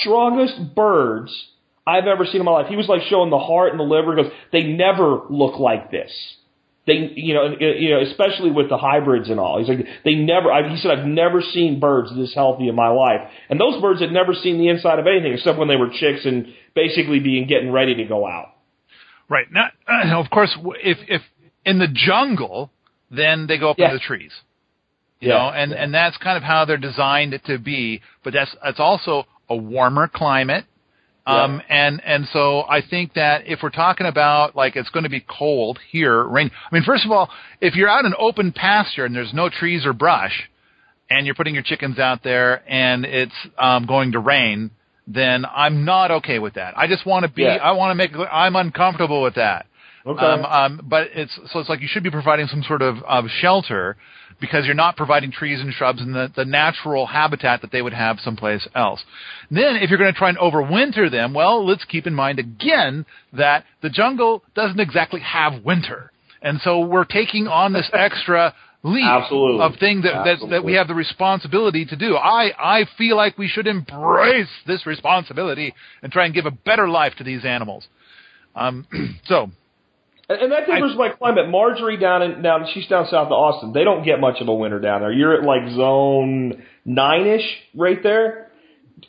strongest birds I've ever seen in my life." He was like showing the heart and the liver. He goes, "They never look like this." They, you know, you know, especially with the hybrids and all. He's like, they never. I, he said, I've never seen birds this healthy in my life. And those birds had never seen the inside of anything except when they were chicks and basically being getting ready to go out. Right. Now, of course, if if in the jungle, then they go up Yeah. into the trees. You know, and and that's kind of how they're designed to be. But that's that's also a warmer climate. Um, and, and so I think that if we're talking about like it's going to be cold here, rain, I mean, first of all, if you're out in open pasture and there's no trees or brush and you're putting your chickens out there and it's, um, going to rain, then I'm not okay with that. I just want to be, Yeah. I want to make, I'm uncomfortable with that. Okay. Um, um, but it's so it's like you should be providing some sort of, of shelter because you're not providing trees and shrubs and the, the natural habitat that they would have someplace else. Then, if you're going to try and overwinter them, well, let's keep in mind again that the jungle doesn't exactly have winter, and so we're taking on this extra leap Absolutely. of thing that, that that we have the responsibility to do. I I feel like we should embrace this responsibility and try and give a better life to these animals. Um, so And, and that differs by climate. Marjorie down in down she's down south of Austin. They don't get much of a winter down there. You're at like zone nine ish right there.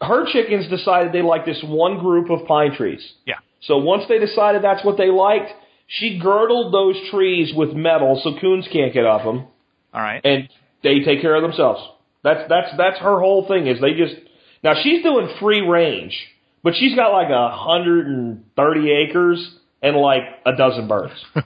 Her chickens decided they like this one group of pine trees. yeah. So once they decided that's what they liked, she girdled those trees with metal so coons can't get up them, All right. and they take care of themselves. That's that's that's her whole thing is they just now she's doing free range, but she's got like a hundred and thirty acres and like a dozen birds.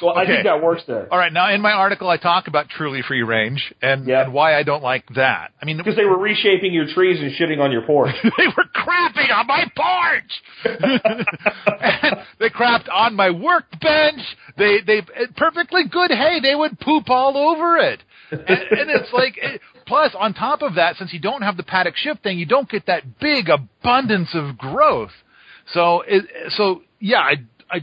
So I Okay. think that works there. All right, now in my article, I talk about truly free range and, Yeah. and why I don't like that. I mean, Because they were reshaping your trees and shitting on your porch. they were crapping on my porch. And they crapped on my workbench. They they perfectly good hay. They would poop all over it. And, and it's like it, plus on top of that, since you don't have the paddock shift thing, you don't get that big abundance of growth. So it, so yeah, I I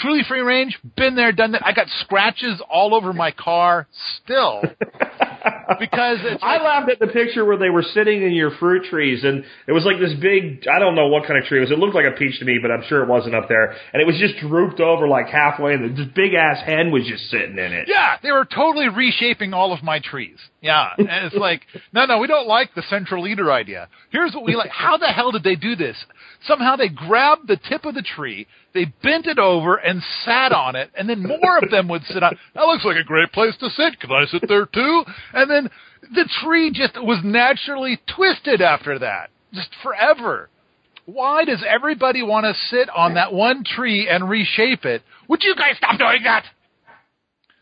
truly free range. Been there, done that. I got scratches all over my car still because it's I laughed at the picture where they were sitting in your fruit trees, and it was like this big, I don't know what kind of tree it was. It looked like a peach to me, but I'm sure it wasn't up there. And it was just drooped over like halfway, and this big ass hen was just sitting in it. Yeah, they were totally reshaping all of my trees. Yeah, and it's like, no, no, we don't like the central leader idea. Here's what we like. How the hell did they do this? Somehow they grabbed the tip of the tree, they bent it over and sat on it, and then more of them would sit on. That looks like a great place to sit. Can I sit there too? And then the tree just was naturally twisted after that, just forever. Why does everybody want to sit on that one tree and reshape it? Would you guys stop doing that?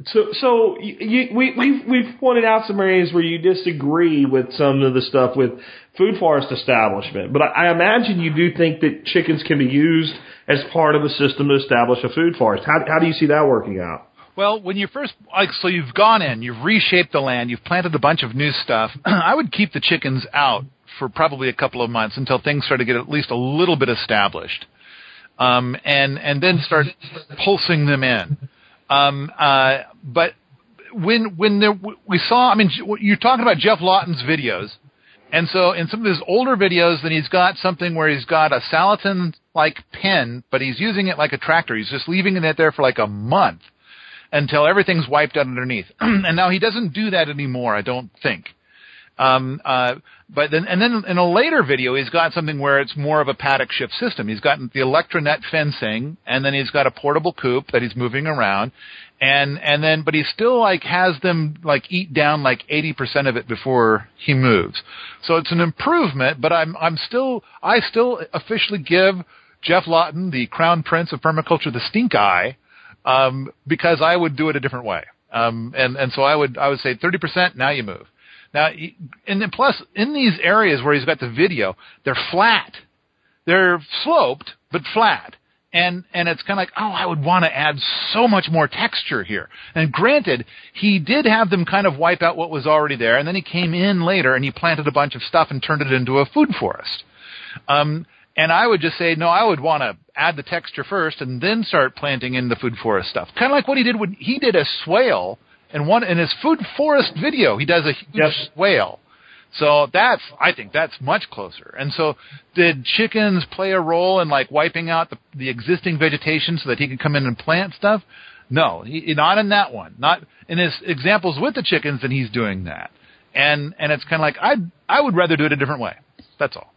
So, so you, we, we've, we've pointed out some areas where you disagree with some of the stuff with food forest establishment, but I, I imagine you do think that chickens can be used as part of a system to establish a food forest. How, how do you see that working out? Well, when you first, like, so you've gone in, you've reshaped the land, you've planted a bunch of new stuff. I would keep the chickens out for probably a couple of months until things start to get at least a little bit established, um, and and then start pulsing them in. Um, uh, but when when there, we saw, I mean, you're talking about Geoff Lawton's videos, and so in some of his older videos, then he's got something where he's got a Salatin like pen, but he's using it like a tractor. He's just leaving it there for like a month until everything's wiped out underneath. and now he doesn't do that anymore, I don't think. Um, uh, but then, and then in a later video, he's got something where it's more of a paddock shift system. He's got the electronet fencing, and then he's got a portable coop that he's moving around, and and then, but he still like has them like eat down like eighty percent of it before he moves. So it's an improvement, but I'm I'm still I still officially give Geoff Lawton, the crown prince of permaculture, the stink eye, um, because I would do it a different way. Um, and and so I would I would say thirty percent. Now you move. Now, and then plus in these areas where he's got the video, they're flat. They're sloped, but flat. And, and it's kind of like, oh, I would want to add so much more texture here. And granted, he did have them kind of wipe out what was already there, and then he came in later and he planted a bunch of stuff and turned it into a food forest. Um, and I would just say, no, I would want to add the texture first and then start planting in the food forest stuff. Kind of like what he did when he did a swale and one in his food forest video, he does a huge Yes. swale. So that's, I think that's much closer. And so did chickens play a role in like wiping out the, the existing vegetation so that he could come in and plant stuff? No, he, not in that one. Not in his examples with the chickens, then he's doing that. And, and it's kind of like, I, I would rather do it a different way. That's all.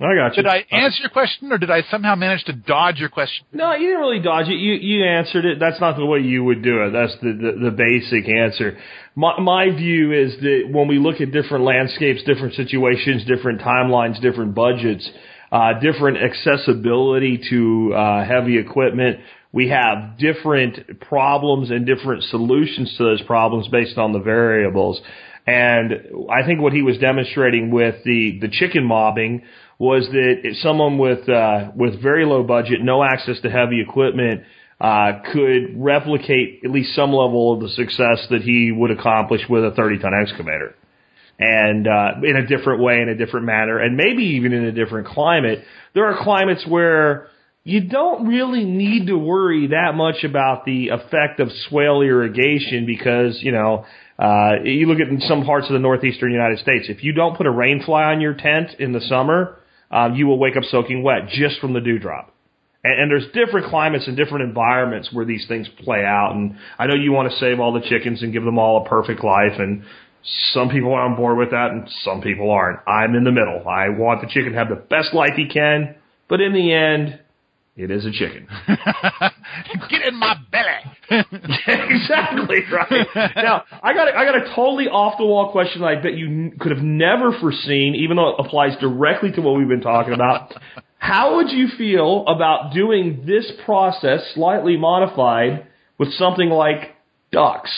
I got you. Did I answer your question or did I somehow manage to dodge your question? No, you didn't really dodge it. You you answered it. That's not the way you would do it. That's the the, the basic answer. My my view is that when we look at different landscapes, different situations, different timelines, different budgets, uh, different accessibility to uh, heavy equipment, we have different problems and different solutions to those problems based on the variables. And I think what he was demonstrating with the the chicken mobbing was that if someone with uh, with very low budget, no access to heavy equipment, uh, could replicate at least some level of the success that he would accomplish with a 30 ton excavator, and uh, in a different way, in a different manner, and maybe even in a different climate. There are climates where you don't really need to worry that much about the effect of swale irrigation because you know. Uh, you look at some parts of the northeastern United States. If you don't put a rain fly on your tent in the summer, um, you will wake up soaking wet just from the dewdrop. And, and there's different climates and different environments where these things play out. And I know you want to save all the chickens and give them all a perfect life. And some people are on board with that and some people aren't. I'm in the middle. I want the chicken to have the best life he can. But in the end, it is a chicken. Get in my belly. exactly right. Now, I got a, I got a totally off the wall question that I bet you n- could have never foreseen, even though it applies directly to what we've been talking about. How would you feel about doing this process slightly modified with something like ducks?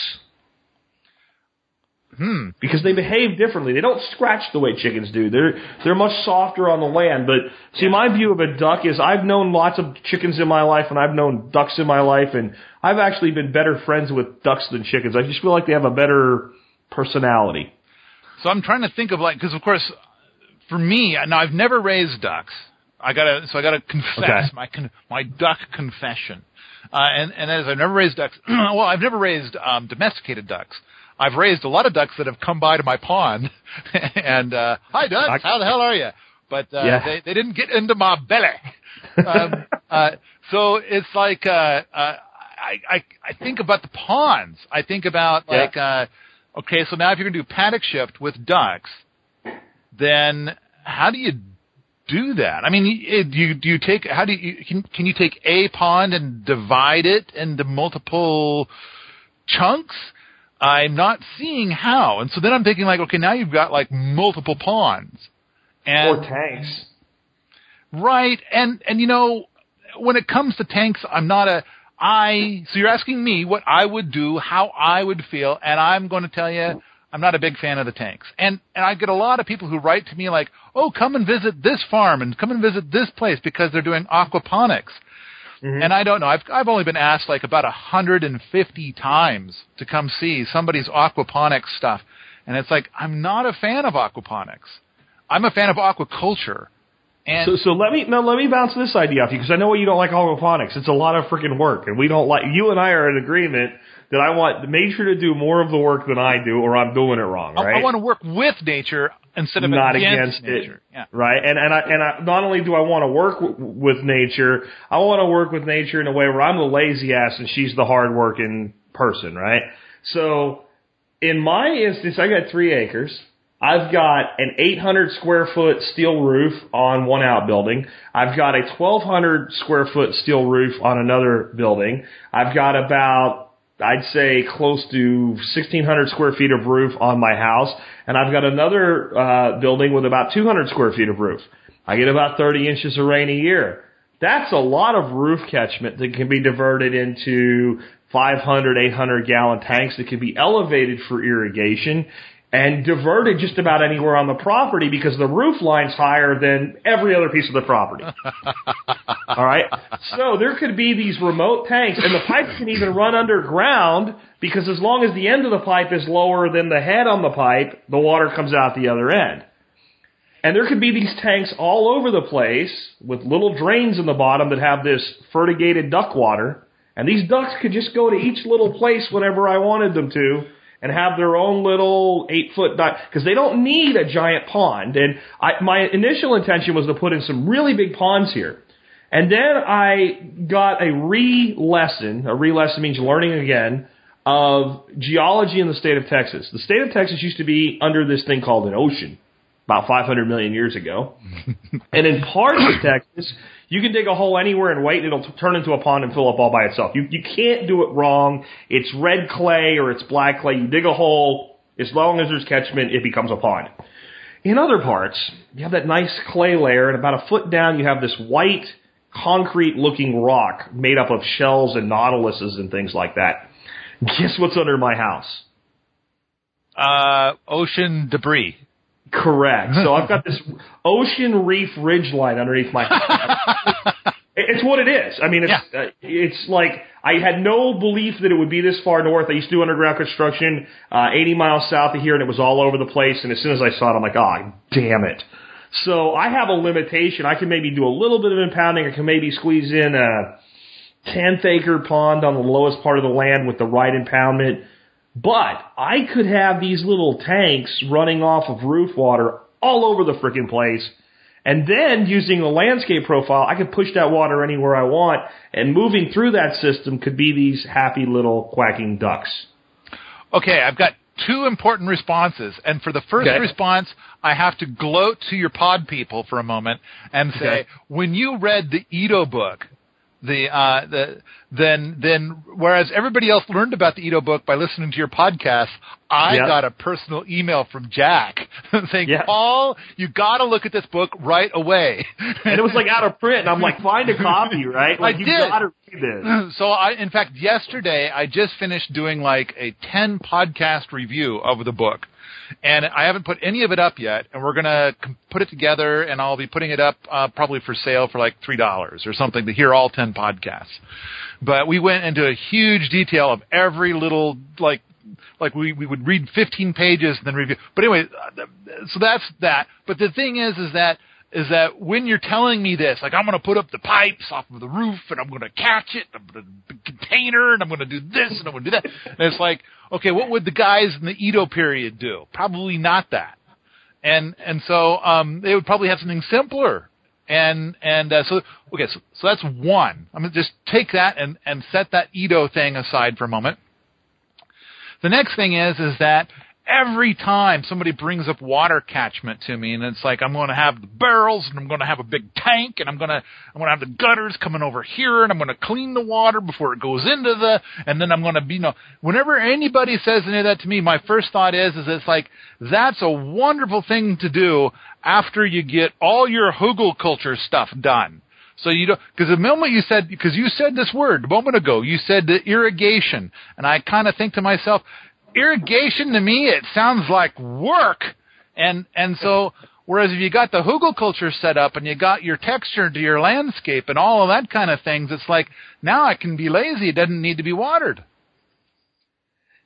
Hmm. Because they behave differently. They don't scratch the way chickens do. They're they're much softer on the land. But see, my view of a duck is I've known lots of chickens in my life, and I've known ducks in my life, and I've actually been better friends with ducks than chickens. I just feel like they have a better personality. So I'm trying to think of like because of course, for me now I've never raised ducks. I gotta so I gotta confess Okay. my con- my duck confession. Uh, and and as I've never raised ducks, well I've never raised um, domesticated ducks. I've raised a lot of ducks that have come by to my pond, and uh, hi ducks, how the hell are you? But uh, Yeah. they they didn't get into my belly. um, uh, so it's like uh, uh, I, I I think about the ponds. I think about Yeah. like uh, okay, so now if you're gonna do paddock shift with ducks, then how do you do that? I mean, do you do you take how do you can can you take a pond and divide it into multiple chunks? I'm not seeing how, and so then I'm thinking like, okay, now you've got like multiple ponds, and or tanks. Right, and and you know, when it comes to tanks, I'm not a I. So you're asking me what I would do, how I would feel, and I'm going to tell you, I'm not a big fan of the tanks. And and I get a lot of people who write to me like, oh, come and visit this farm and come and visit this place because they're doing aquaponics. Mm-hmm. And I don't know. I've I've only been asked like about a hundred and fifty times to come see somebody's aquaponics stuff, and it's like I'm not a fan of aquaponics. I'm a fan of aquaculture. And So, so let me now let me bounce this idea off you because I know you don't like aquaponics. It's a lot of freaking work, and we don't like. You and I are in agreement that I want the nature to do more of the work than I do, or I'm doing it wrong. I- Right? I, want to work with nature instead of not against, against, nature. it, Yeah. right? And and I and I, not only do I want to work w- with nature, I want to work with nature in a way where I'm the lazy ass and she's the hardworking person, right? So, in my instance, I got three acres. I've got an 800 square foot steel roof on one outbuilding. I've got a 1200 square foot steel roof on another building. I've got about I'd say close to 1600 square feet of roof on my house, and I've got another uh, building with about 200 square feet of roof. I get about 30 inches of rain a year. That's a lot of roof catchment that can be diverted into 500, 800 gallon tanks that can be elevated for irrigation and diverted just about anywhere on the property because the roof line's higher than every other piece of the property. All right. So there could be these remote tanks, and the pipes can even run underground because as long as the end of the pipe is lower than the head on the pipe, the water comes out the other end. And there could be these tanks all over the place with little drains in the bottom that have this fertigated duck water. And these ducks could just go to each little place whenever I wanted them to and have their own little eight foot duck because they don't need a giant pond. And I, my initial intention was to put in some really big ponds here. And then I got a re-lesson. A re-lesson means learning again of geology in the state of Texas. The state of Texas used to be under this thing called an ocean about 500 million years ago. and in parts of Texas, you can dig a hole anywhere and wait, and it'll turn into a pond and fill up all by itself. You, you can't do it wrong. It's red clay or it's black clay. You dig a hole, as long as there's catchment, it becomes a pond. In other parts, you have that nice clay layer, and about a foot down, you have this white, concrete looking rock made up of shells and nautiluses and things like that. Guess what's under my house? Uh, ocean debris. Correct. So I've got this ocean reef ridge line underneath my. It's what it is. I mean, it's Yeah. uh, it's like I had no belief that it would be this far north. I used to do underground construction, uh, 80 miles south of here, and it was all over the place. And as soon as I saw it, I'm like, oh, damn it. So I have a limitation. I can maybe do a little bit of impounding. I can maybe squeeze in a tenth acre pond on the lowest part of the land with the right impoundment. But I could have these little tanks running off of roof water all over the freaking place. And then using the landscape profile, I could push that water anywhere I want. And moving through that system could be these happy little quacking ducks. Okay, I've got two important responses, and for the first Okay. response, I have to gloat to your pod people for a moment and say, Okay. when you read the Edo book, the uh the then then whereas everybody else learned about the Edo book by listening to your podcast, I Yeah. got a personal email from Jack saying, Yeah. "Paul, you got to look at this book right away." And it was like out of print, and I'm like, find a copy, right? Like I you did. gotta read this. so I, in fact, yesterday I just finished doing like a 10 podcast review of the book. And I haven't put any of it up yet, and we're gonna put it together, and I'll be putting it up uh, probably for sale for like three dollars or something to hear all ten podcasts. But we went into a huge detail of every little like like we we would read 15 pages and then review. But anyway, uh, so that's that. But the thing is, is that is that when you're telling me this, like I'm going to put up the pipes off of the roof and I'm going to catch it, I'm going to container and I'm going to do this and I'm going to do that, and it's like, okay, what would the guys in the Edo period do? Probably not that. And and so um, they would probably have something simpler. And and uh, so okay, so, so that's one. I'm gonna just take that and and set that Edo thing aside for a moment. The next thing is is that every time somebody brings up water catchment to me and it's like I'm going to have the barrels and I'm going to have a big tank and I'm going to I'm going to have the gutters coming over here and I'm going to clean the water before it goes into the and then I'm going to be you know whenever anybody says any of that to me my first thought is is it's like that's a wonderful thing to do after you get all your hugelkultur stuff done. So you don't, because the moment you said, because you said this word a moment ago, you said the irrigation, and I kind of think to myself, irrigation to me it sounds like work, and and so whereas if you got the hugelkultur set up and you got your texture to your landscape and all of that kind of things, it's like now I can be lazy. It doesn't need to be watered.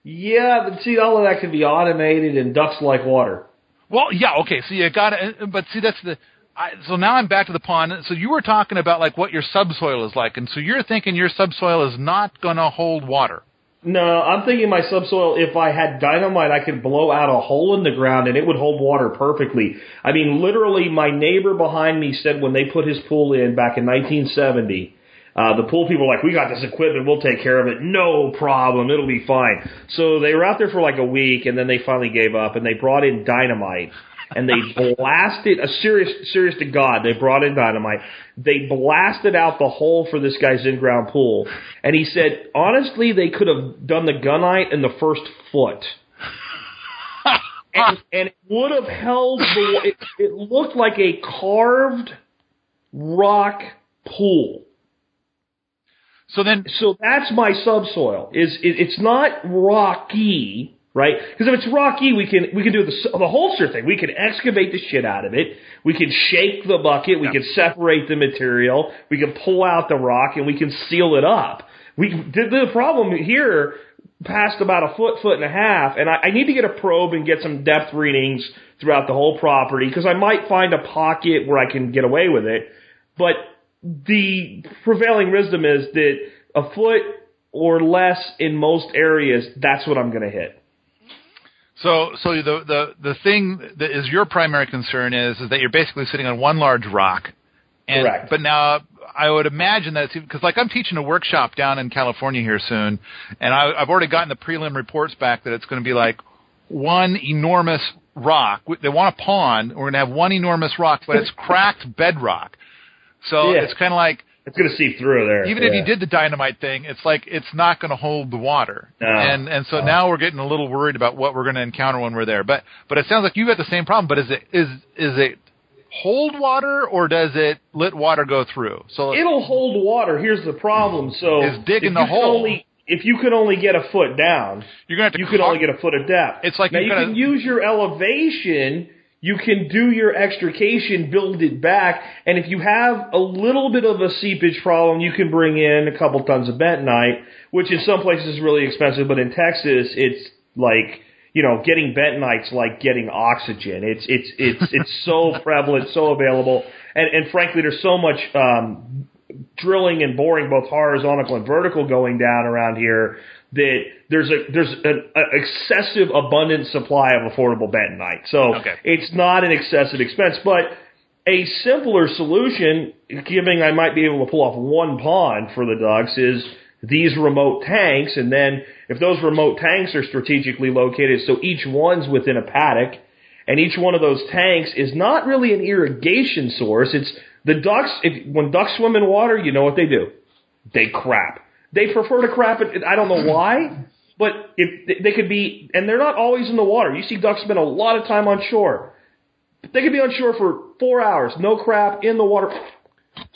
Yeah, but see, all of that can be automated, and ducks like water. Well, yeah, okay. So you got to, but see, that's the. I, so now I'm back to the pond. So you were talking about like what your subsoil is like, and so you're thinking your subsoil is not going to hold water. No, I'm thinking my subsoil, if I had dynamite, I could blow out a hole in the ground and it would hold water perfectly. I mean, literally, my neighbor behind me said when they put his pool in back in 1970, uh, the pool people were like, we got this equipment, we'll take care of it, no problem, it'll be fine. So they were out there for like a week and then they finally gave up and they brought in dynamite and they blasted a serious, serious to God. They brought in dynamite. They blasted out the hole for this guy's in-ground pool, and he said, honestly, they could have done the gunite in the first foot. and, and it would have held the. It, it looked like a carved rock pool. So then, So that's my subsoil. Is it, it's not rocky, right? Because if it's rocky, we can we can do the the Holzer thing. We can excavate the shit out of it. We can shake the bucket. We can separate the material. We can pull out the rock and we can seal it up. We the, the problem here past about a foot, foot and a half, and I, I need to get a probe and get some depth readings throughout the whole property because I might find a pocket where I can get away with it. But the prevailing wisdom is that a foot or less in most areas, that's what I'm going to hit. So so the the the thing that is your primary concern is is that you're basically sitting on one large rock. And, Correct. But now I would imagine that because like I'm teaching a workshop down in California here soon, and I, I've already gotten the prelim reports back that it's going to be like one enormous rock. They want a pond. We're going to have one enormous rock, but it's cracked bedrock. So Yeah. it's kind of like It's going to seep through there. even if you did the dynamite thing, it's like it's not going to hold the water. No. And and so now we're getting a little worried about what we're going to encounter when we're there. But but it sounds like you've got the same problem. But is it is is it hold water or does it let water go through? So It'll hold water. Here's the problem. So It's digging the hole. Only, if you could only get a foot down, you're going to have to you could car- only get a foot of depth. It's like now you gotta- can use your elevation. You can do your extrication, build it back, and if you have a little bit of a seepage problem, you can bring in a couple tons of bentonite, which in some places is really expensive, but in Texas, it's like you know, getting bentonite's like getting oxygen. It's it's it's it's so prevalent, so available, and and frankly, there's so much um, drilling and boring, both horizontal and vertical, going down around here that there's a there's an a excessive abundant supply of affordable bentonite. So Okay. it's not an excessive expense, but a simpler solution, giving I might be able to pull off one pond for the ducks, is these remote tanks, and then if those remote tanks are strategically located, so each one's within a paddock, and each one of those tanks is not really an irrigation source. It's the ducks. If, when ducks swim in water, you know what they do. they crap. They prefer to crap it. I don't know why, but if they could be, and they're not always in the water. You see ducks spend a lot of time on shore. They could be on shore for four hours, no crap, in the water.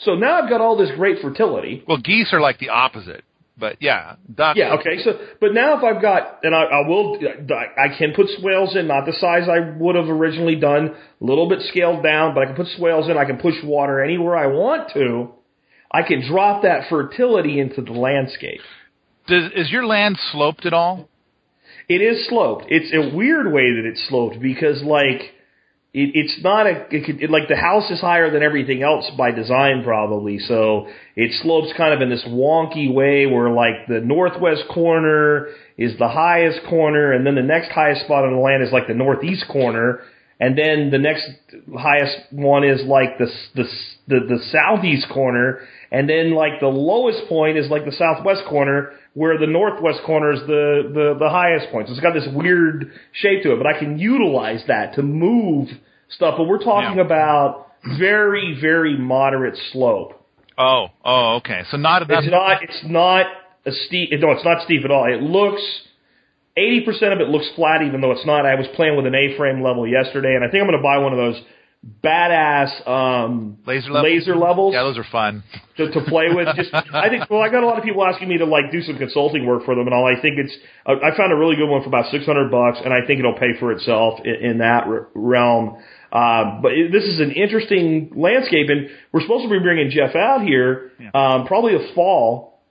So now I've got all this great fertility. Well, geese are like the opposite, but yeah, duck. Yeah, okay. So, but now if I've got, and I, I will, I can put swales in, not the size I would have originally done, a little bit scaled down, but I can put swales in. I can push water anywhere I want to. I can drop that fertility into the landscape. Does, is your land sloped at all? It is sloped. It's a weird way that it's sloped because, like, it, it's not a it could, it, like the house is higher than everything else by design probably so it slopes kind of in this wonky way where like the northwest corner is the highest corner and then the next highest spot on the land is like the northeast corner and then the next highest one is like the the the, the southeast corner and then like the lowest point is like the southwest corner where the northwest corner is the, the, the highest point. So it's got this weird shape to it, but I can utilize that to move stuff. But we're talking Yeah. about very, very moderate slope. Oh, oh, okay. So not. It's not, it's not a steep, no, it's not steep at all. It looks, 80% of it looks flat even though it's not. I was playing with an A-frame level yesterday and I think I'm going to buy one of those badass, um, laser levels. laser levels Yeah, those are fun. to, to play with. Just I think well, I got a lot of people asking me to like do some consulting work for them and all. I think it's I I found a really good one for about six hundred bucks, and I think it'll pay for itself in, in that realm. Um, but it, this is an interesting landscape, and we're supposed to be bringing Geoff out here um, probably a fall,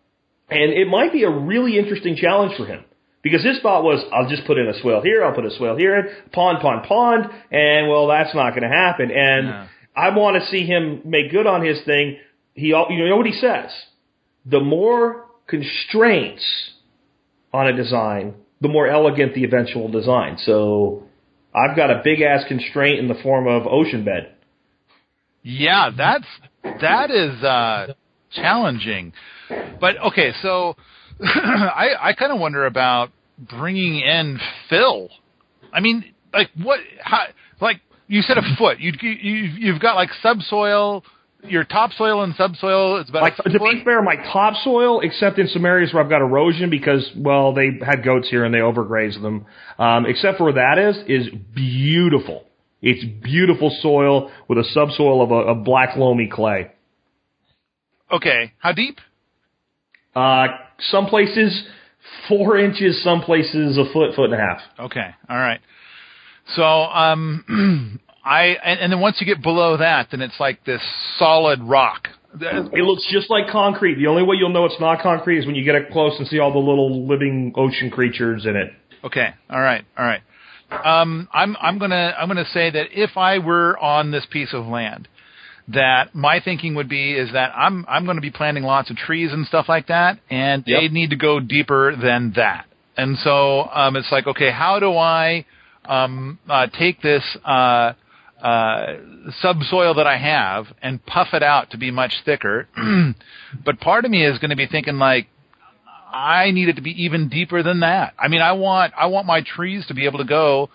and it might be a really interesting challenge for him. Because his thought was, I'll just put in a swale here, I'll put a swale here, pond, pond, pond, and well, that's not going to happen. And. I want to see him make good on his thing. He, you know what he says? The more constraints on a design, the more elegant the eventual design. So I've got a big ass constraint in the form of ocean bed. Yeah, that's that is uh challenging. But okay, so I I kind of wonder about bringing in fill. I mean, like what how like you said a foot. You you you've got like subsoil, your topsoil and subsoil is about Like to be fair, my topsoil, except in some areas where I've got erosion because well they had goats here and they overgrazed them. Um, except for where that is, is beautiful. It's beautiful soil with a subsoil of a, a black loamy clay. Okay, how deep? Uh, some places four inches, some places a foot, foot and a half. Okay, all right. So um I and, and then once you get below that, then it's like this solid rock. It looks just like concrete. The only way you'll know it's not concrete is when you get up close and see all the little living ocean creatures in it. Okay. All right. All right. Um, I'm I'm gonna I'm gonna say that if I were on this piece of land, that my thinking would be is that I'm I'm going to be planting lots of trees and stuff like that, and Yep. they need to go deeper than that. And so um, it's like, okay, how do I um, uh, take this uh, uh, subsoil that I have and puff it out to be much thicker? but part of me is going to be thinking like, I need it to be even deeper than that. I mean, I want I want my trees to be able to go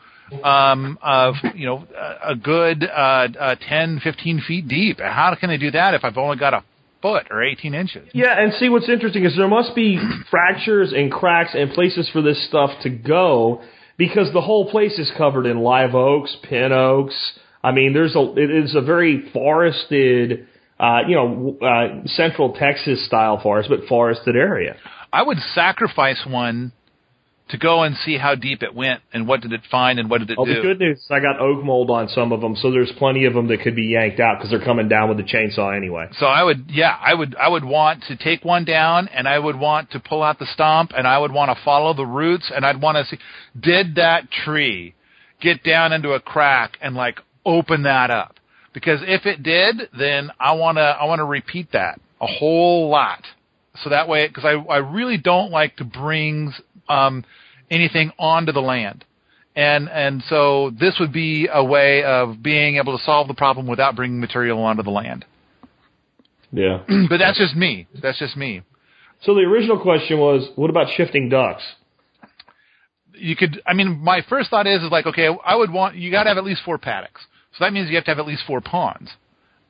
um, of you know a a good uh, uh, 10, 15 feet deep. How can I do that if I've only got a foot or 18 inches? Yeah, and see what's interesting is there must be fractures and cracks and places for this stuff to go because the whole place is covered in live oaks, pin oaks. I mean, there's a it is a very forested, uh, you know, uh, central Texas style forest, but forested area. I would sacrifice one to go and see how deep it went and what did it find and what did it Oh, do. the good news is I got oak mold on some of them, so there's plenty of them that could be yanked out because they're coming down with the chainsaw anyway. So I would, yeah, I would, I would want to take one down, and I would want to pull out the stump, and I would want to follow the roots, and I'd want to see, did that tree get down into a crack and like open that up? Because if it did, then I want to, I want to repeat that a whole lot. So that way, because I, I really don't like to bring um, anything onto the land. And and so this would be a way of being able to solve the problem without bringing material onto the land. Yeah. But that's just me. That's just me. So the original question was, what about shifting ducks? You could. I mean, my first thought is is like, okay, I would want you got to have at least four paddocks. So that means you have to have at least four ponds,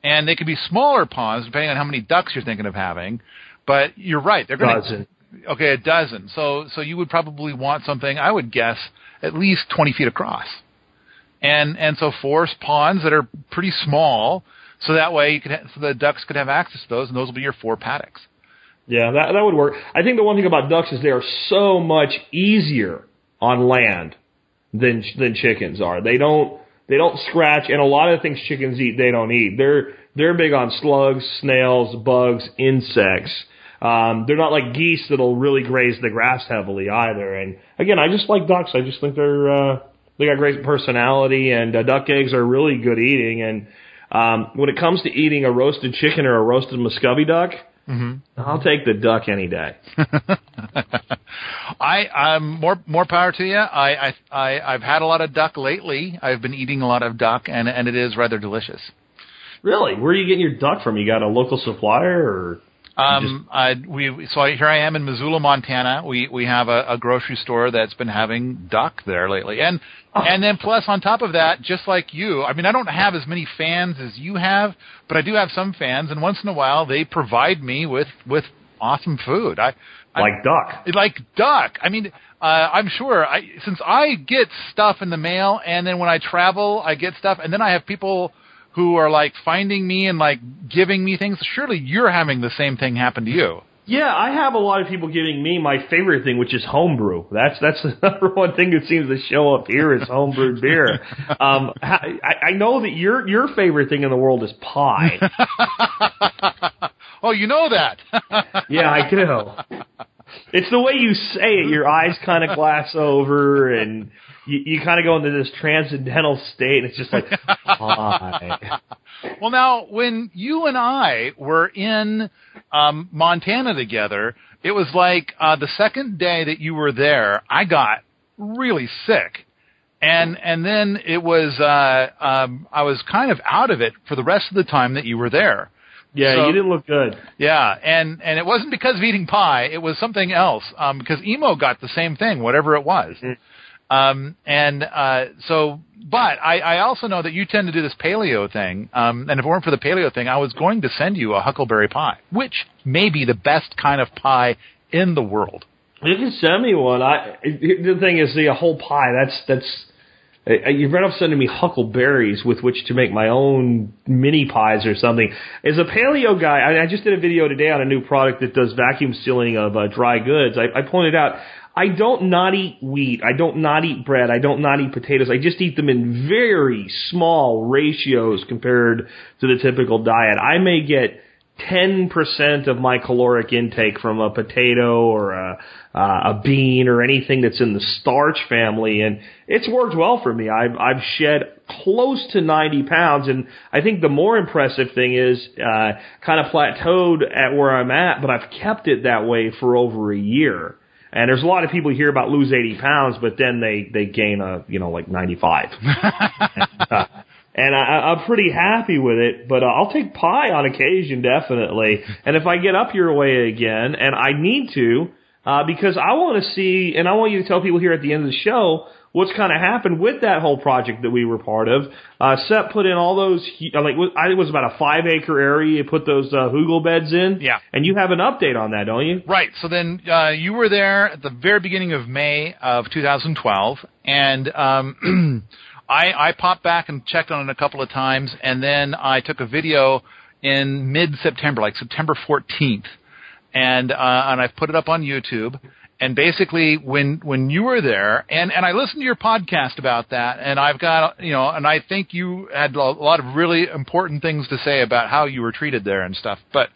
and they could be smaller ponds depending on how many ducks you're thinking of having. But you're right. They're going to okay a dozen. So so you would probably want something. I would guess at least 20 feet across. And and so four ponds that are pretty small, so that way you could ha- so the ducks could have access to those, and those will be your four paddocks. Yeah, that that would work. I think the one thing about ducks is they are so much easier on land than than chickens are. They don't they don't scratch, and a lot of the things chickens eat they don't eat. They're they're big on slugs, snails, bugs, insects. Um, they're not like geese that'll really graze the grass heavily either. And again, I just like ducks. I just think they're uh, they got great personality, and uh, duck eggs are really good eating. And um, when it comes to eating a roasted chicken or a roasted muscovy duck, I'll take the duck any day. I I'm more more power to you. I I, I I've had a lot of duck lately. I've been eating a lot of duck, and and it is rather delicious. Really? Where are you getting your duck from? You got a local supplier or? Um, I, we so I, here I am in Missoula, Montana. We we have a, a grocery store that's been having duck there lately, and and then plus on top of that, just like you, I mean I don't have as many fans as you have, but I do have some fans, and once in a while they provide me with with awesome food. I, I Like duck. like duck. I mean, uh, I'm sure I since I get stuff in the mail, and then when I travel, I get stuff, and then I have people who are like finding me and like giving me things. Surely you're having the same thing happen to you. Yeah, I have a lot of people giving me my favorite thing, which is homebrew. That's that's the number one thing that seems to show up here is homebrewed beer. Um, I, I know that your your favorite thing in the world is pie. oh, you know that. Yeah, I do. It's the way you say it. Your eyes kind of glass over, and you, you kind of go into this transcendental state. And it's just like pie. well, now when you and I were in um, Montana together, it was like uh, the second day that you were there, I got really sick. And and then it was uh um I was kind of out of it for the rest of the time that you were there. Yeah, So- you didn't look good. Yeah, and and it wasn't because of eating pie; it was something else. Um, because emo got the same thing, whatever it was. Um, and uh, so, but I, I also know that you tend to do this paleo thing. Um, and if it weren't for the paleo thing, I was going to send you a huckleberry pie, which may be the best kind of pie in the world. You can send me one. I the thing is, the whole pie. That's that's. You're better off sending me huckleberries with which to make my own mini pies or something. As a paleo guy, I, I just did a video today on a new product that does vacuum sealing of uh, dry goods. I, I pointed out I don't not eat wheat. I don't not eat bread. I don't not eat potatoes. I just eat them in very small ratios compared to the typical diet. I may get 10% of my caloric intake from a potato or a, uh, a bean or anything that's in the starch family. And it's worked well for me. I've, I've shed close to 90 pounds. And I think the more impressive thing is, uh, kind of plateaued at where I'm at, but I've kept it that way for over a year. And there's a lot of people hear about lose 80 pounds, but then they, they gain a, you know, like 95. Uh, and I, I'm pretty happy with it. But uh, I'll take pie on occasion, definitely. And if I get up your way again, and I need to, uh, because I want to see, and I want you to tell people here at the end of the show what's kind of happened with that whole project that we were part of. Uh, Sepp put in all those, uh, like I think it was about a five acre area. You put those uh, hugel beds in. Yeah. And you have an update on that, don't you? Right. So then uh, you were there at the very beginning of May of 2012, and um, I, I popped back and checked on it a couple of times, and then I took a video in mid-September, like September 14th, and uh, and I've put it up on YouTube. And basically, when when you were there, and and I listened to your podcast about that, and I've got you know, and I think you had a lot of really important things to say about how you were treated there and stuff. But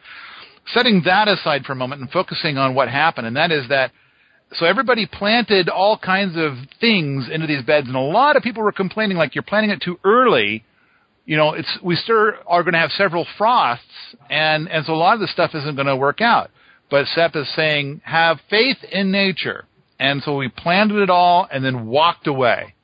setting that aside for a moment and focusing on what happened, and that is that so everybody planted all kinds of things into these beds, and a lot of people were complaining like you're planting it too early. You know, it's we still are going to have several frosts, and and so a lot of this stuff isn't going to work out. But Sepp is saying have faith in nature, and so we planted it all and then walked away.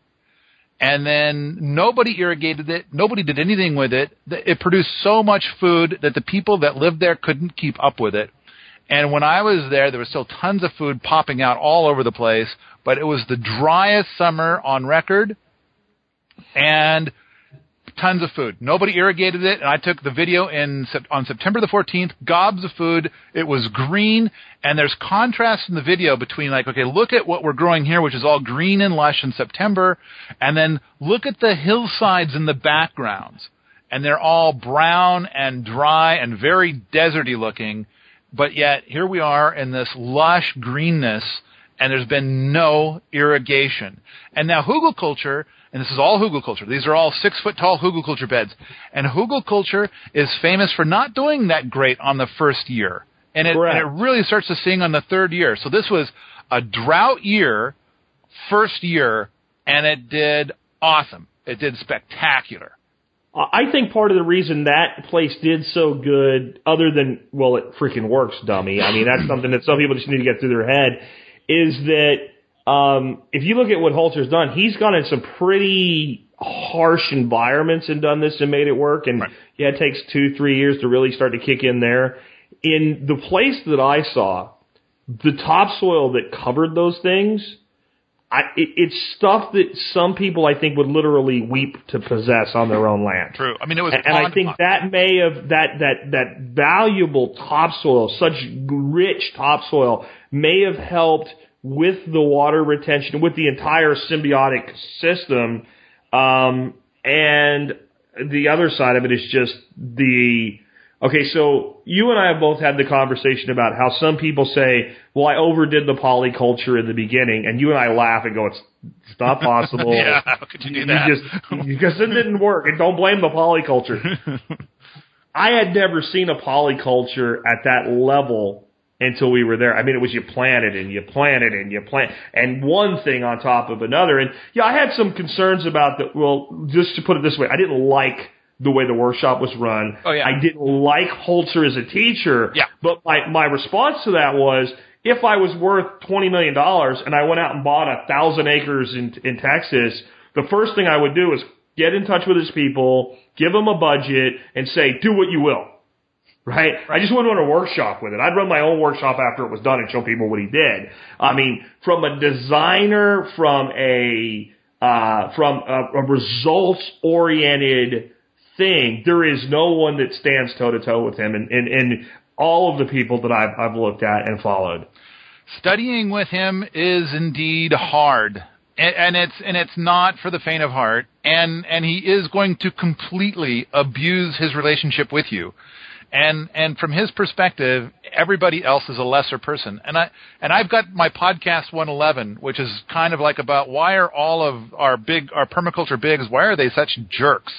And then nobody irrigated it. Nobody did anything with it. It produced so much food that the people that lived there couldn't keep up with it. And when I was there, there was still tons of food popping out all over the place, but it was the driest summer on record. And tons of food. Nobody irrigated it, and I took the video in on September the 14th. Gobs of food. It was green, and there's contrast in the video between like, okay, look at what we're growing here, which is all green and lush in September, and then look at the hillsides in the backgrounds, and they're all brown and dry and very deserty looking, but yet here we are in this lush greenness and there's been no irrigation. And now hugelkultur, and this is all hugelkultur, These are all six foot tall hugelkultur beds. And hugelkultur is famous for not doing that great on the first year. And it, and it really starts to sing on the third year. So this was a drought year, first year, and it did awesome. It did spectacular. I think part of the reason that place did so good, other than well, it freaking works, dummy. I mean, that's something that some people just need to get through their head. Is that um, if you look at what Holzer's done, he's gone in some pretty harsh environments and done this and made it work. And Right. yeah, it takes two, three years to really start to kick in there. In the place that I saw, the topsoil that covered those things, I, it, it's stuff that some people I think would literally weep to possess on their own land. True. I mean, it was. And, and I think that may have that that that valuable topsoil, such rich topsoil, may have helped with the water retention, with the entire symbiotic system. Um, and the other side of it is just the okay. So you and I have both had the conversation about how some people say, "Well, I overdid the polyculture in the beginning," and you and I laugh and go, "It's it's not possible." Yeah, how could you do you that? just because it didn't work, and don't blame the polyculture. I had never seen a polyculture at that level until we were there. I mean, it was you planted and you planted and you plant, and one thing on top of another. And yeah, I had some concerns about that. Well, just to put it this way, I didn't like the way the workshop was run. Oh, yeah. I didn't like Holzer as a teacher. Yeah. But my my response to that was. If I was worth twenty million dollars and I went out and bought a thousand acres in in Texas, the first thing I would do is get in touch with his people, give them a budget, and say, do what you will. Right? I just wouldn't run a workshop with it. I'd run my own workshop after it was done and show people what he did. I mean, from a designer, from a, uh, from a, a results oriented thing, there is no one that stands toe to toe with him and, and, and all of the people that I've, I've looked at and followed. studying with him is indeed hard and, and it's and it's not for the faint of heart and and he is going to completely abuse his relationship with you. And and from his perspective everybody else is a lesser person. And i and i've got my podcast 111 which is kind of like about why are all of our big our permaculture bigs why are they such jerks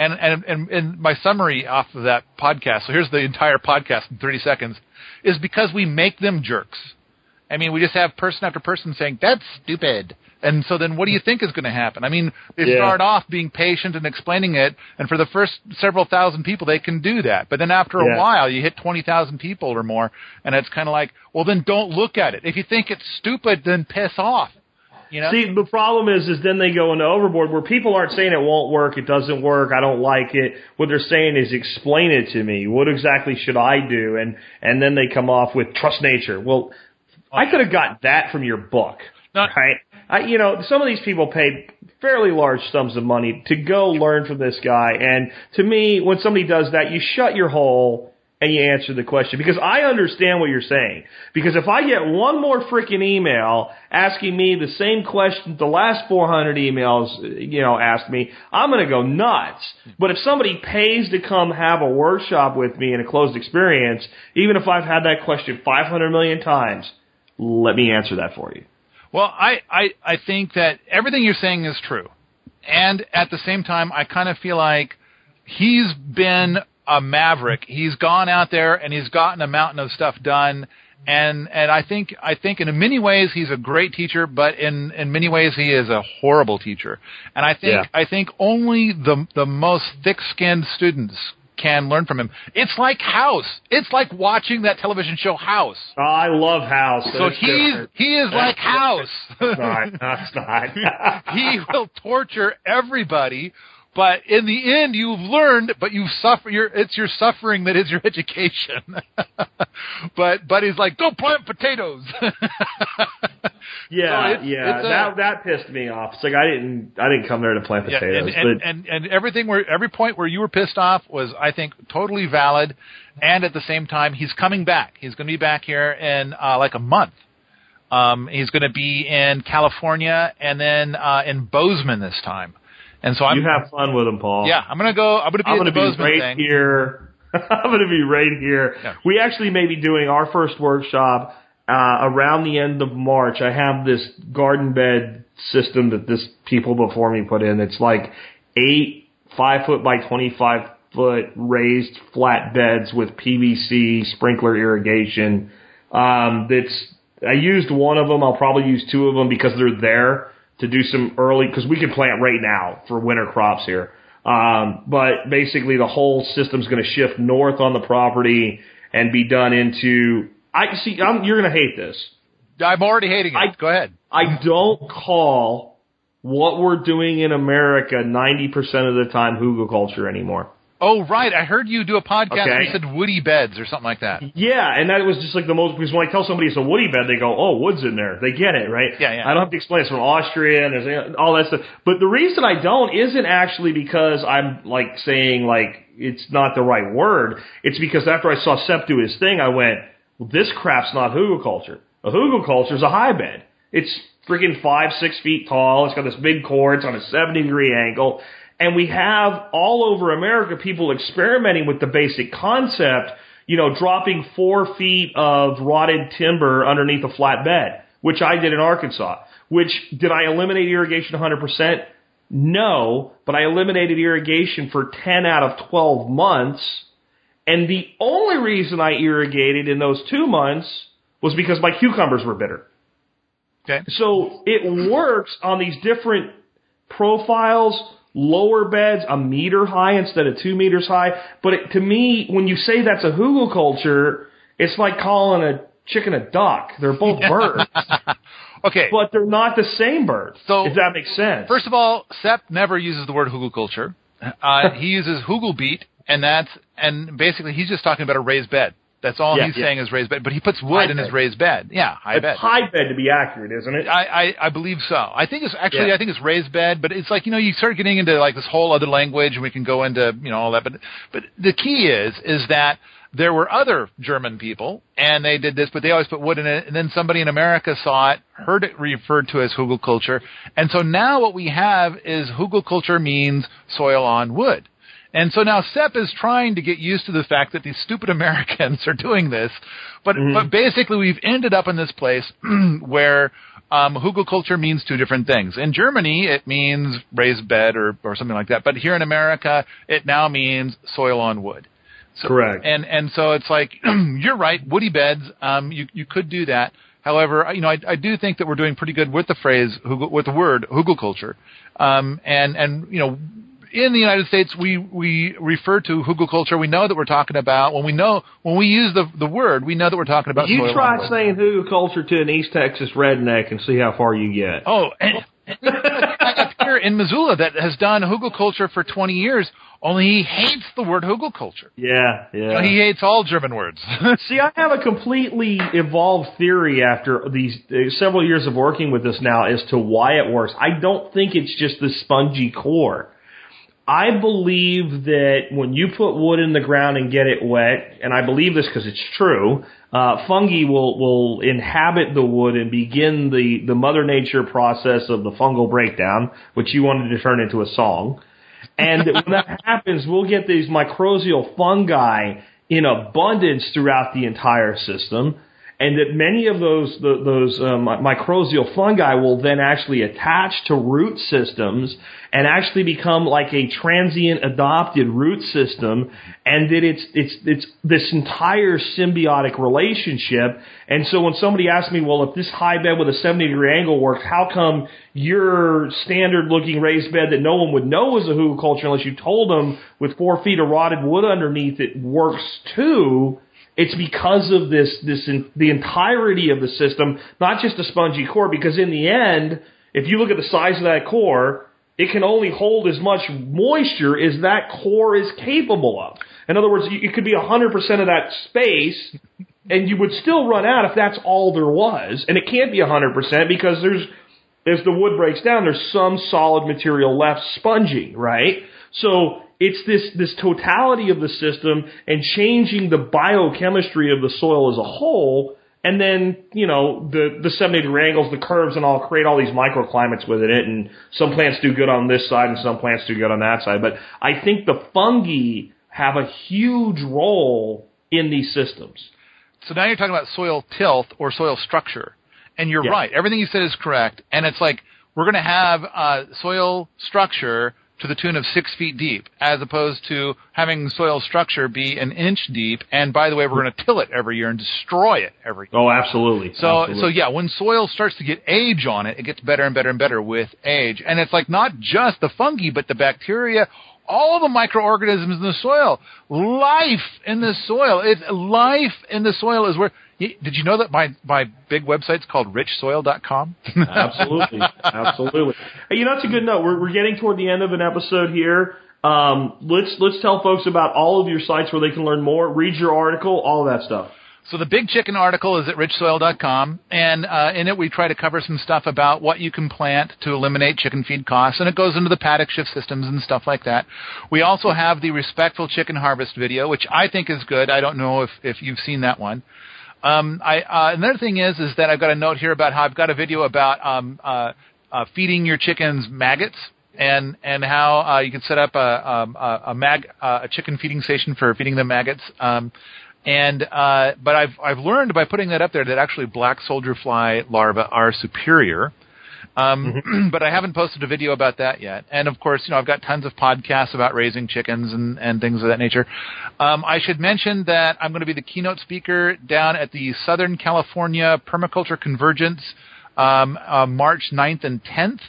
and and and, and my summary off of that podcast so here's the entire podcast in 30 seconds is because we make them jerks I mean, we just have person after person saying, that's stupid. And so then what do you think is going to happen? I mean, they Yeah. start off being patient and explaining it, and for the first several thousand people, they can do that. But then after a Yeah. while, you hit 20,000 people or more, and it's kind of like, well, then don't look at it. If you think it's stupid, then piss off. You know? See, the problem is, is then they go into overboard where people aren't saying it won't work, it doesn't work, I don't like it. What they're saying is, explain it to me. What exactly should I do? And and then they come off with trust nature. Well, I could have got that from your book, Not- right? I, you know, some of these people paid fairly large sums of money to go learn from this guy, and to me, when somebody does that, you shut your hole and you answer the question because I understand what you're saying. Because if I get one more freaking email asking me the same question the last 400 emails, you know, asked me, I'm going to go nuts. But if somebody pays to come have a workshop with me in a closed experience, even if I've had that question 500 million times, let me answer that for you. Well, I, I, I think that everything you're saying is true. And at the same time, I kind of feel like he's been a maverick. He's gone out there and he's gotten a mountain of stuff done. And, and I think, I think in many ways he's a great teacher, but in, in many ways he is a horrible teacher. And I think, Yeah. I think only the, the most thick-skinned students can learn from him. It's like House. It's like watching that television show House. Oh, I love House. So That's he's, different. he is like House. It's not. No, it's not. he will torture everybody But in the end, you've learned, but you suffer. Your it's your suffering that is your education. but but he's like, don't plant potatoes. Yeah, So yeah, it's a- that that pissed me off. It's like I didn't I didn't come there to plant Yeah, potatoes, and, and, but and and everything where every point where you were pissed off was, I think, totally valid. And at the same time, he's coming back. He's going to be back here in uh, like a month. Um, he's going to be in California and then uh, in Bozeman this time. And so I'm you have fun with them, Paul. yeah, I'm going to go. I'm going to be I'm to be right thing. here. I'm going to be right here. Yeah. We actually may be doing our first workshop uh, around the end of March. I have this garden bed system that this people before me put in. It's like eight five foot by twenty five foot raised flat beds with PVC sprinkler irrigation. Um, that's I used one of them. I'll probably use two of them because they're there to do some early because we can plant right now for winter crops here. Um, but basically, the whole system's going to shift north on the property and be done into. I see. I'm, you're going to hate this. I'm already hating it. I- go ahead. I don't call what we're doing in America 90% of the time hugelkultur anymore. Oh right, I heard you do a podcast Okay. you said woody beds or something like that. Yeah, and that was just like the most because when I tell somebody it's a woody bed, they go, "Oh, wood's in there." They get it, right? Yeah, yeah. I don't have to explain it's from Austria and all that stuff. But the reason I don't isn't actually because I'm like saying like it's not the right word. It's because after I saw Sepp do his thing, I went, well, "This crap's not hugelkultur. A hugelkultur is a high bed. It's freaking five, six feet tall. It's got this big core. It's on a 70 degree angle." And we have all over America people experimenting with the basic concept, you know, dropping four feet of rotted timber underneath a flat bed, which I did in Arkansas. Which, did I eliminate irrigation 100%? No, but I eliminated irrigation for 10 out of 12 months. And the only reason I irrigated in those two months was because my cucumbers were bitter. Okay. So it works on these different profiles, lower beds, a meter high instead of two meters high. But it, to me, when you say that's a hugelkultur, it's like calling a chicken a duck. They're both birds, Okay. but they're not the same bird. So- if that makes sense. First of all, Sepp never uses the word hugelkultur. Uh, he uses hugelbeet, and that's and basically he's just talking about a raised bed. That's all Yeah, he's yeah. saying is raised bed. But he puts wood High in his raised bed. Yeah, high bed. it's bed. high bed to be accurate, isn't it? I, I I believe so. I think it's actually Yeah. I think it's raised bed, but it's like you know you start getting into like this whole other language, and we can go into you know all that. But but the key is is that there were other German people, and they did this, but they always put wood in it. And then somebody in America saw it, heard it referred to as Hugelkultur, and so now what we have is Hugelkultur means soil on wood. And so now Sepp is trying to get used to the fact that these stupid Americans are doing this, but but basically we've ended up in this place where um, hugelkultur means two different things. In Germany, it means raised bed or or something like that, but here in America, it now means soil on wood. So, Correct. And and so it's like you're right, woody beds. Um, you you could do that. However, you know, I, I do think that we're doing pretty good with the phrase hugel, with the word hugelkultur, Um, and and you know, in the United States, we we refer to hugelkultur. We know that we're talking about when we know when we use the the word, we know that we're talking about. you try wood. saying hugelkultur to an East Texas redneck and see how far you get. Oh, and, got here in Missoula that has done hugelkultur for 20 years. Only he hates the word hugelkultur. Yeah, yeah. He hates all German words. See, I have a completely evolved theory after these uh, several years of working with this now as to why it works. I don't think it's just the spongy core. I believe that when you put wood in the ground and get it wet, and I believe this because it's true, uh, fungi will will inhabit the wood and begin the the mother nature process of the fungal breakdown, which you wanted to turn into a song. And when that happens, we'll get these mycorrhizal fungi in abundance throughout the entire system. And that many of those the, those um, mycorrhizal fungi will then actually attach to root systems and actually become like a transient adopted root system, and that it's it's it's this entire symbiotic relationship. And so when somebody asks me, well, if this high bed with a 70 degree angle works, how come your standard looking raised bed that no one would know is a hugelkultur unless you told them with four feet of rotted wood underneath it works too? It's because of this, this, in, the entirety of the system, not just a spongy core, because in the end, if you look at the size of that core, it can only hold as much moisture as that core is capable of. In other words, it could be 100% of that space, and you would still run out if that's all there was. And it can't be 100% because there's, as the wood breaks down, there's some solid material left sponging, right? So it's this, this totality of the system and changing the biochemistry of the soil as a whole. And then, you know, the, the 70 degree angles, the curves and all create all these microclimates within it. And some plants do good on this side and some plants do good on that side. But I think the fungi have a huge role in these systems. So now you're talking about soil tilth or soil structure. And you're Yeah. right. Everything you said is correct. And it's like we're going to have uh, soil structure to the tune of six feet deep, as opposed to having soil structure be an inch deep. And by the way, we're going to till it every year and destroy it every year. Oh, absolutely. So, Absolutely. so yeah, when soil starts to get age on it, it gets better and better and better with age. And it's like not just the fungi, but the bacteria, all the microorganisms in the soil, life in the soil. It's life in the soil is where. Did you know that my my big website's called richsoil.com? absolutely, absolutely. Hey, you know, it's a good note. We're, we're getting toward the end of an episode here. Um, let's let's tell folks about all of your sites where they can learn more, read your article, all of that stuff. So the Big Chicken article is at richsoil.com, and uh, in it we try to cover some stuff about what you can plant to eliminate chicken feed costs, and it goes into the paddock shift systems and stuff like that. We also have the Respectful Chicken Harvest video, which I think is good. I don't know if, if you've seen that one. Um, I, uh, another thing is is that I've got a note here about how I've got a video about um, uh, uh, feeding your chickens maggots and and how uh, you can set up a um, a, a mag uh, a chicken feeding station for feeding them maggots. Um, and uh, but I've I've learned by putting that up there that actually black soldier fly larvae are superior. Um, but I haven't posted a video about that yet. And of course, you know, I've got tons of podcasts about raising chickens and, and things of that nature. Um, I should mention that I'm going to be the keynote speaker down at the Southern California Permaculture Convergence um, uh, March 9th and 10th.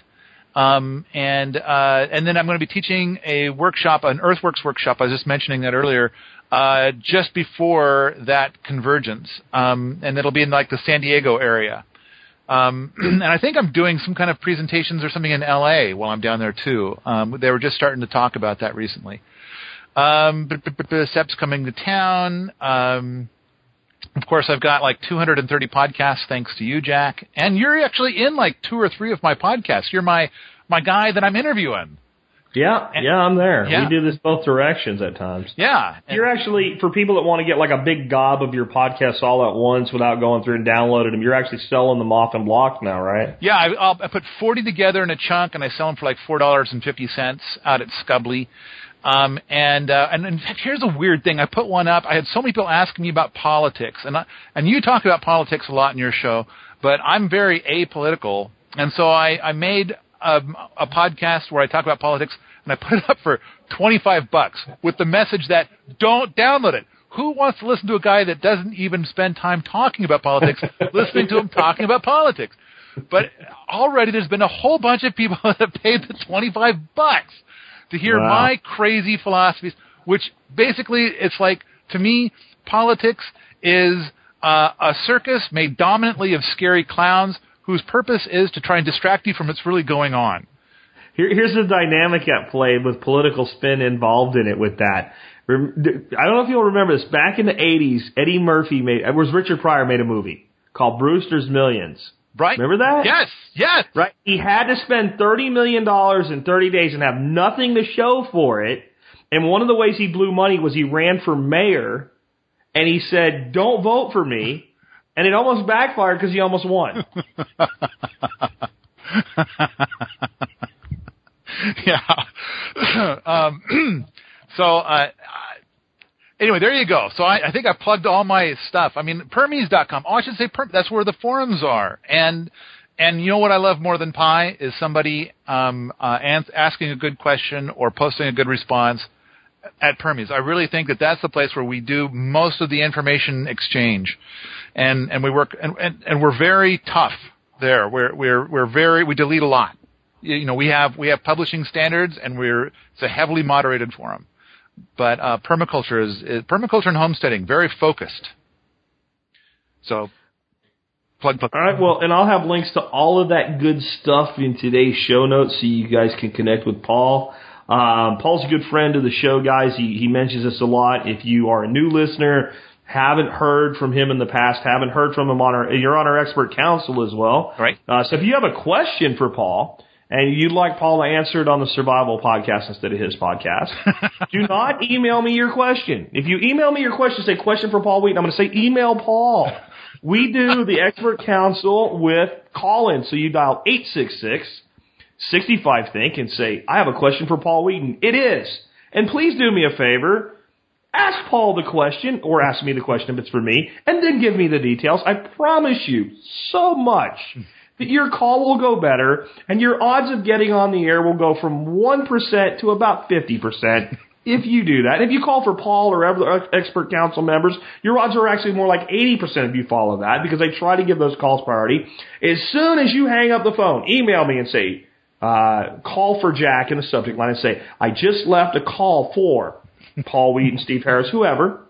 Um, and uh, and then I'm going to be teaching a workshop, an Earthworks workshop. I was just mentioning that earlier, uh, just before that convergence, um, and it'll be in like the San Diego area. Um, and I think I'm doing some kind of presentations or something in LA while I'm down there too. Um, they were just starting to talk about that recently. Um, but, but, but, Sepp's coming to town. Um, of course, I've got like 230 podcasts thanks to you, Jack, and you're actually in like two or three of my podcasts. You're my my guy that I'm interviewing. Yeah, yeah, I'm there. Yeah. We do this both directions at times. Yeah, You're actually for people that want to get like a big gob of your podcasts all at once without going through and downloading them. You're actually selling them off in block now, right? Yeah, I, I'll, I put 40 together in a chunk, and I sell them for like four dollars and fifty cents out at Scubbly. Um, and uh, and in fact, here's a weird thing. I put one up. I had so many people asking me about politics, and I, and you talk about politics a lot in your show, but I'm very apolitical, and so I I made a, a podcast where I talk about politics, and I put it up for 25 bucks with the message that don't download it. Who wants to listen to a guy that doesn't even spend time talking about politics, listening to him talking about politics? But already there's been a whole bunch of people that have paid the 25 bucks to hear Wow. my crazy philosophies, which basically it's like, to me, politics is uh, a circus made dominantly of scary clowns whose purpose is to try and distract you from what's really going on. Here, here's the dynamic at play with political spin involved in it with that. I don't know if you'll remember this. Back in the 80s, Eddie Murphy made, it was Richard Pryor made a movie called Brewster's Millions. Right? Remember that? Yes, yes. Right? He had to spend $30 million in 30 days and have nothing to show for it. And one of the ways he blew money was he ran for mayor and he said, don't vote for me. And it almost backfired because he almost won. yeah. um, so, uh, anyway, there you go. So I, I think I plugged all my stuff. I mean, Permies.com. Oh, I should say Perm. That's where the forums are. And and you know what I love more than pie is somebody um, uh, asking a good question or posting a good response at Permies. I really think that that's the place where we do most of the information exchange, and and we work and and, and we're very tough there. We're we're we're very we delete a lot. You know we have we have publishing standards, and we're it's a heavily moderated forum. But uh, permaculture is, is permaculture and homesteading very focused. So plug, plug. All right, well, and I'll have links to all of that good stuff in today's show notes so you guys can connect with Paul. Um, Paul's a good friend of the show, guys. He, he mentions this a lot. If you are a new listener, haven't heard from him in the past, haven't heard from him on our, you're on our expert council as well. Right. Uh, so if you have a question for Paul, and you'd like Paul to answer it on the survival podcast instead of his podcast, do not email me your question. If you email me your question, say question for Paul Wheaton, I'm going to say email Paul. We do the expert council with call-in. So you dial 866 65 Think and say, I have a question for Paul Wheaton. It is. And please do me a favor. Ask Paul the question, or ask me the question if it's for me, and then give me the details. I promise you so much that your call will go better, and your odds of getting on the air will go from 1% to about 50% if you do that. If you call for Paul or other expert council members, your odds are actually more like 80% if you follow that, because they try to give those calls priority. As soon as you hang up the phone, email me and say, uh, call for Jack in the subject line and say, I just left a call for Paul Wheaton, Steve Harris, whoever.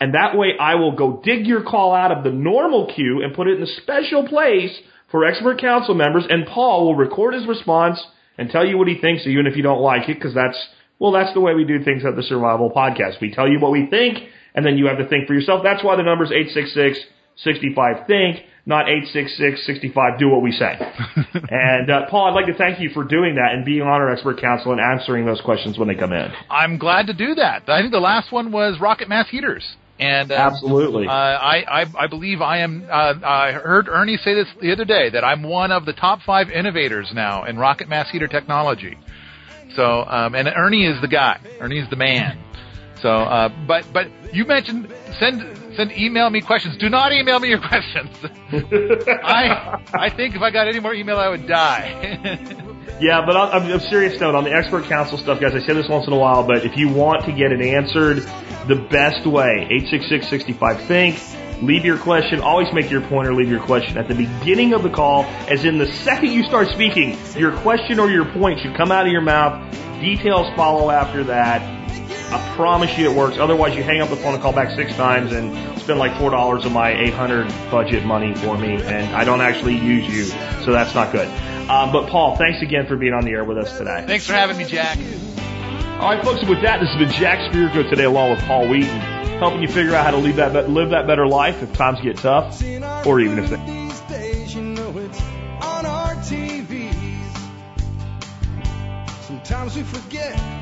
And that way I will go dig your call out of the normal queue and put it in a special place for expert council members and Paul will record his response and tell you what he thinks even if you don't like it because that's, well, that's the way we do things at the Survival Podcast. We tell you what we think and then you have to think for yourself. That's why the number is 866 65 think, not 866 65 do what we say. and uh, Paul, I'd like to thank you for doing that and being on our expert council and answering those questions when they come in. I'm glad to do that. I think the last one was rocket mass heaters. And uh, Absolutely. uh, I, I I believe I am. Uh, I heard Ernie say this the other day that I'm one of the top five innovators now in rocket mass heater technology. So, um, and Ernie is the guy. Ernie's the man. So, uh, but but you mentioned send send email me questions. Do not email me your questions. I I think if I got any more email, I would die. Yeah, but a serious note, on the expert council stuff, guys, I say this once in a while, but if you want to get it answered the best way, 866-65-THINK, leave your question, always make your point or leave your question at the beginning of the call, as in the second you start speaking, your question or your point should come out of your mouth, details follow after that. I promise you it works. Otherwise, you hang up the phone and call back six times and spend like four dollars of my 800 budget money for me, and I don't actually use you, so that's not good. Um, but Paul, thanks again for being on the air with us today. Thanks for having me, Jack. All right, folks. With that, this has been Jack Spirko today, along with Paul Wheaton, helping you figure out how to live that live that better life if times get tough, or even if they. These days, you know it's on our TVs. Sometimes we forget we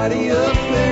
Nobody up there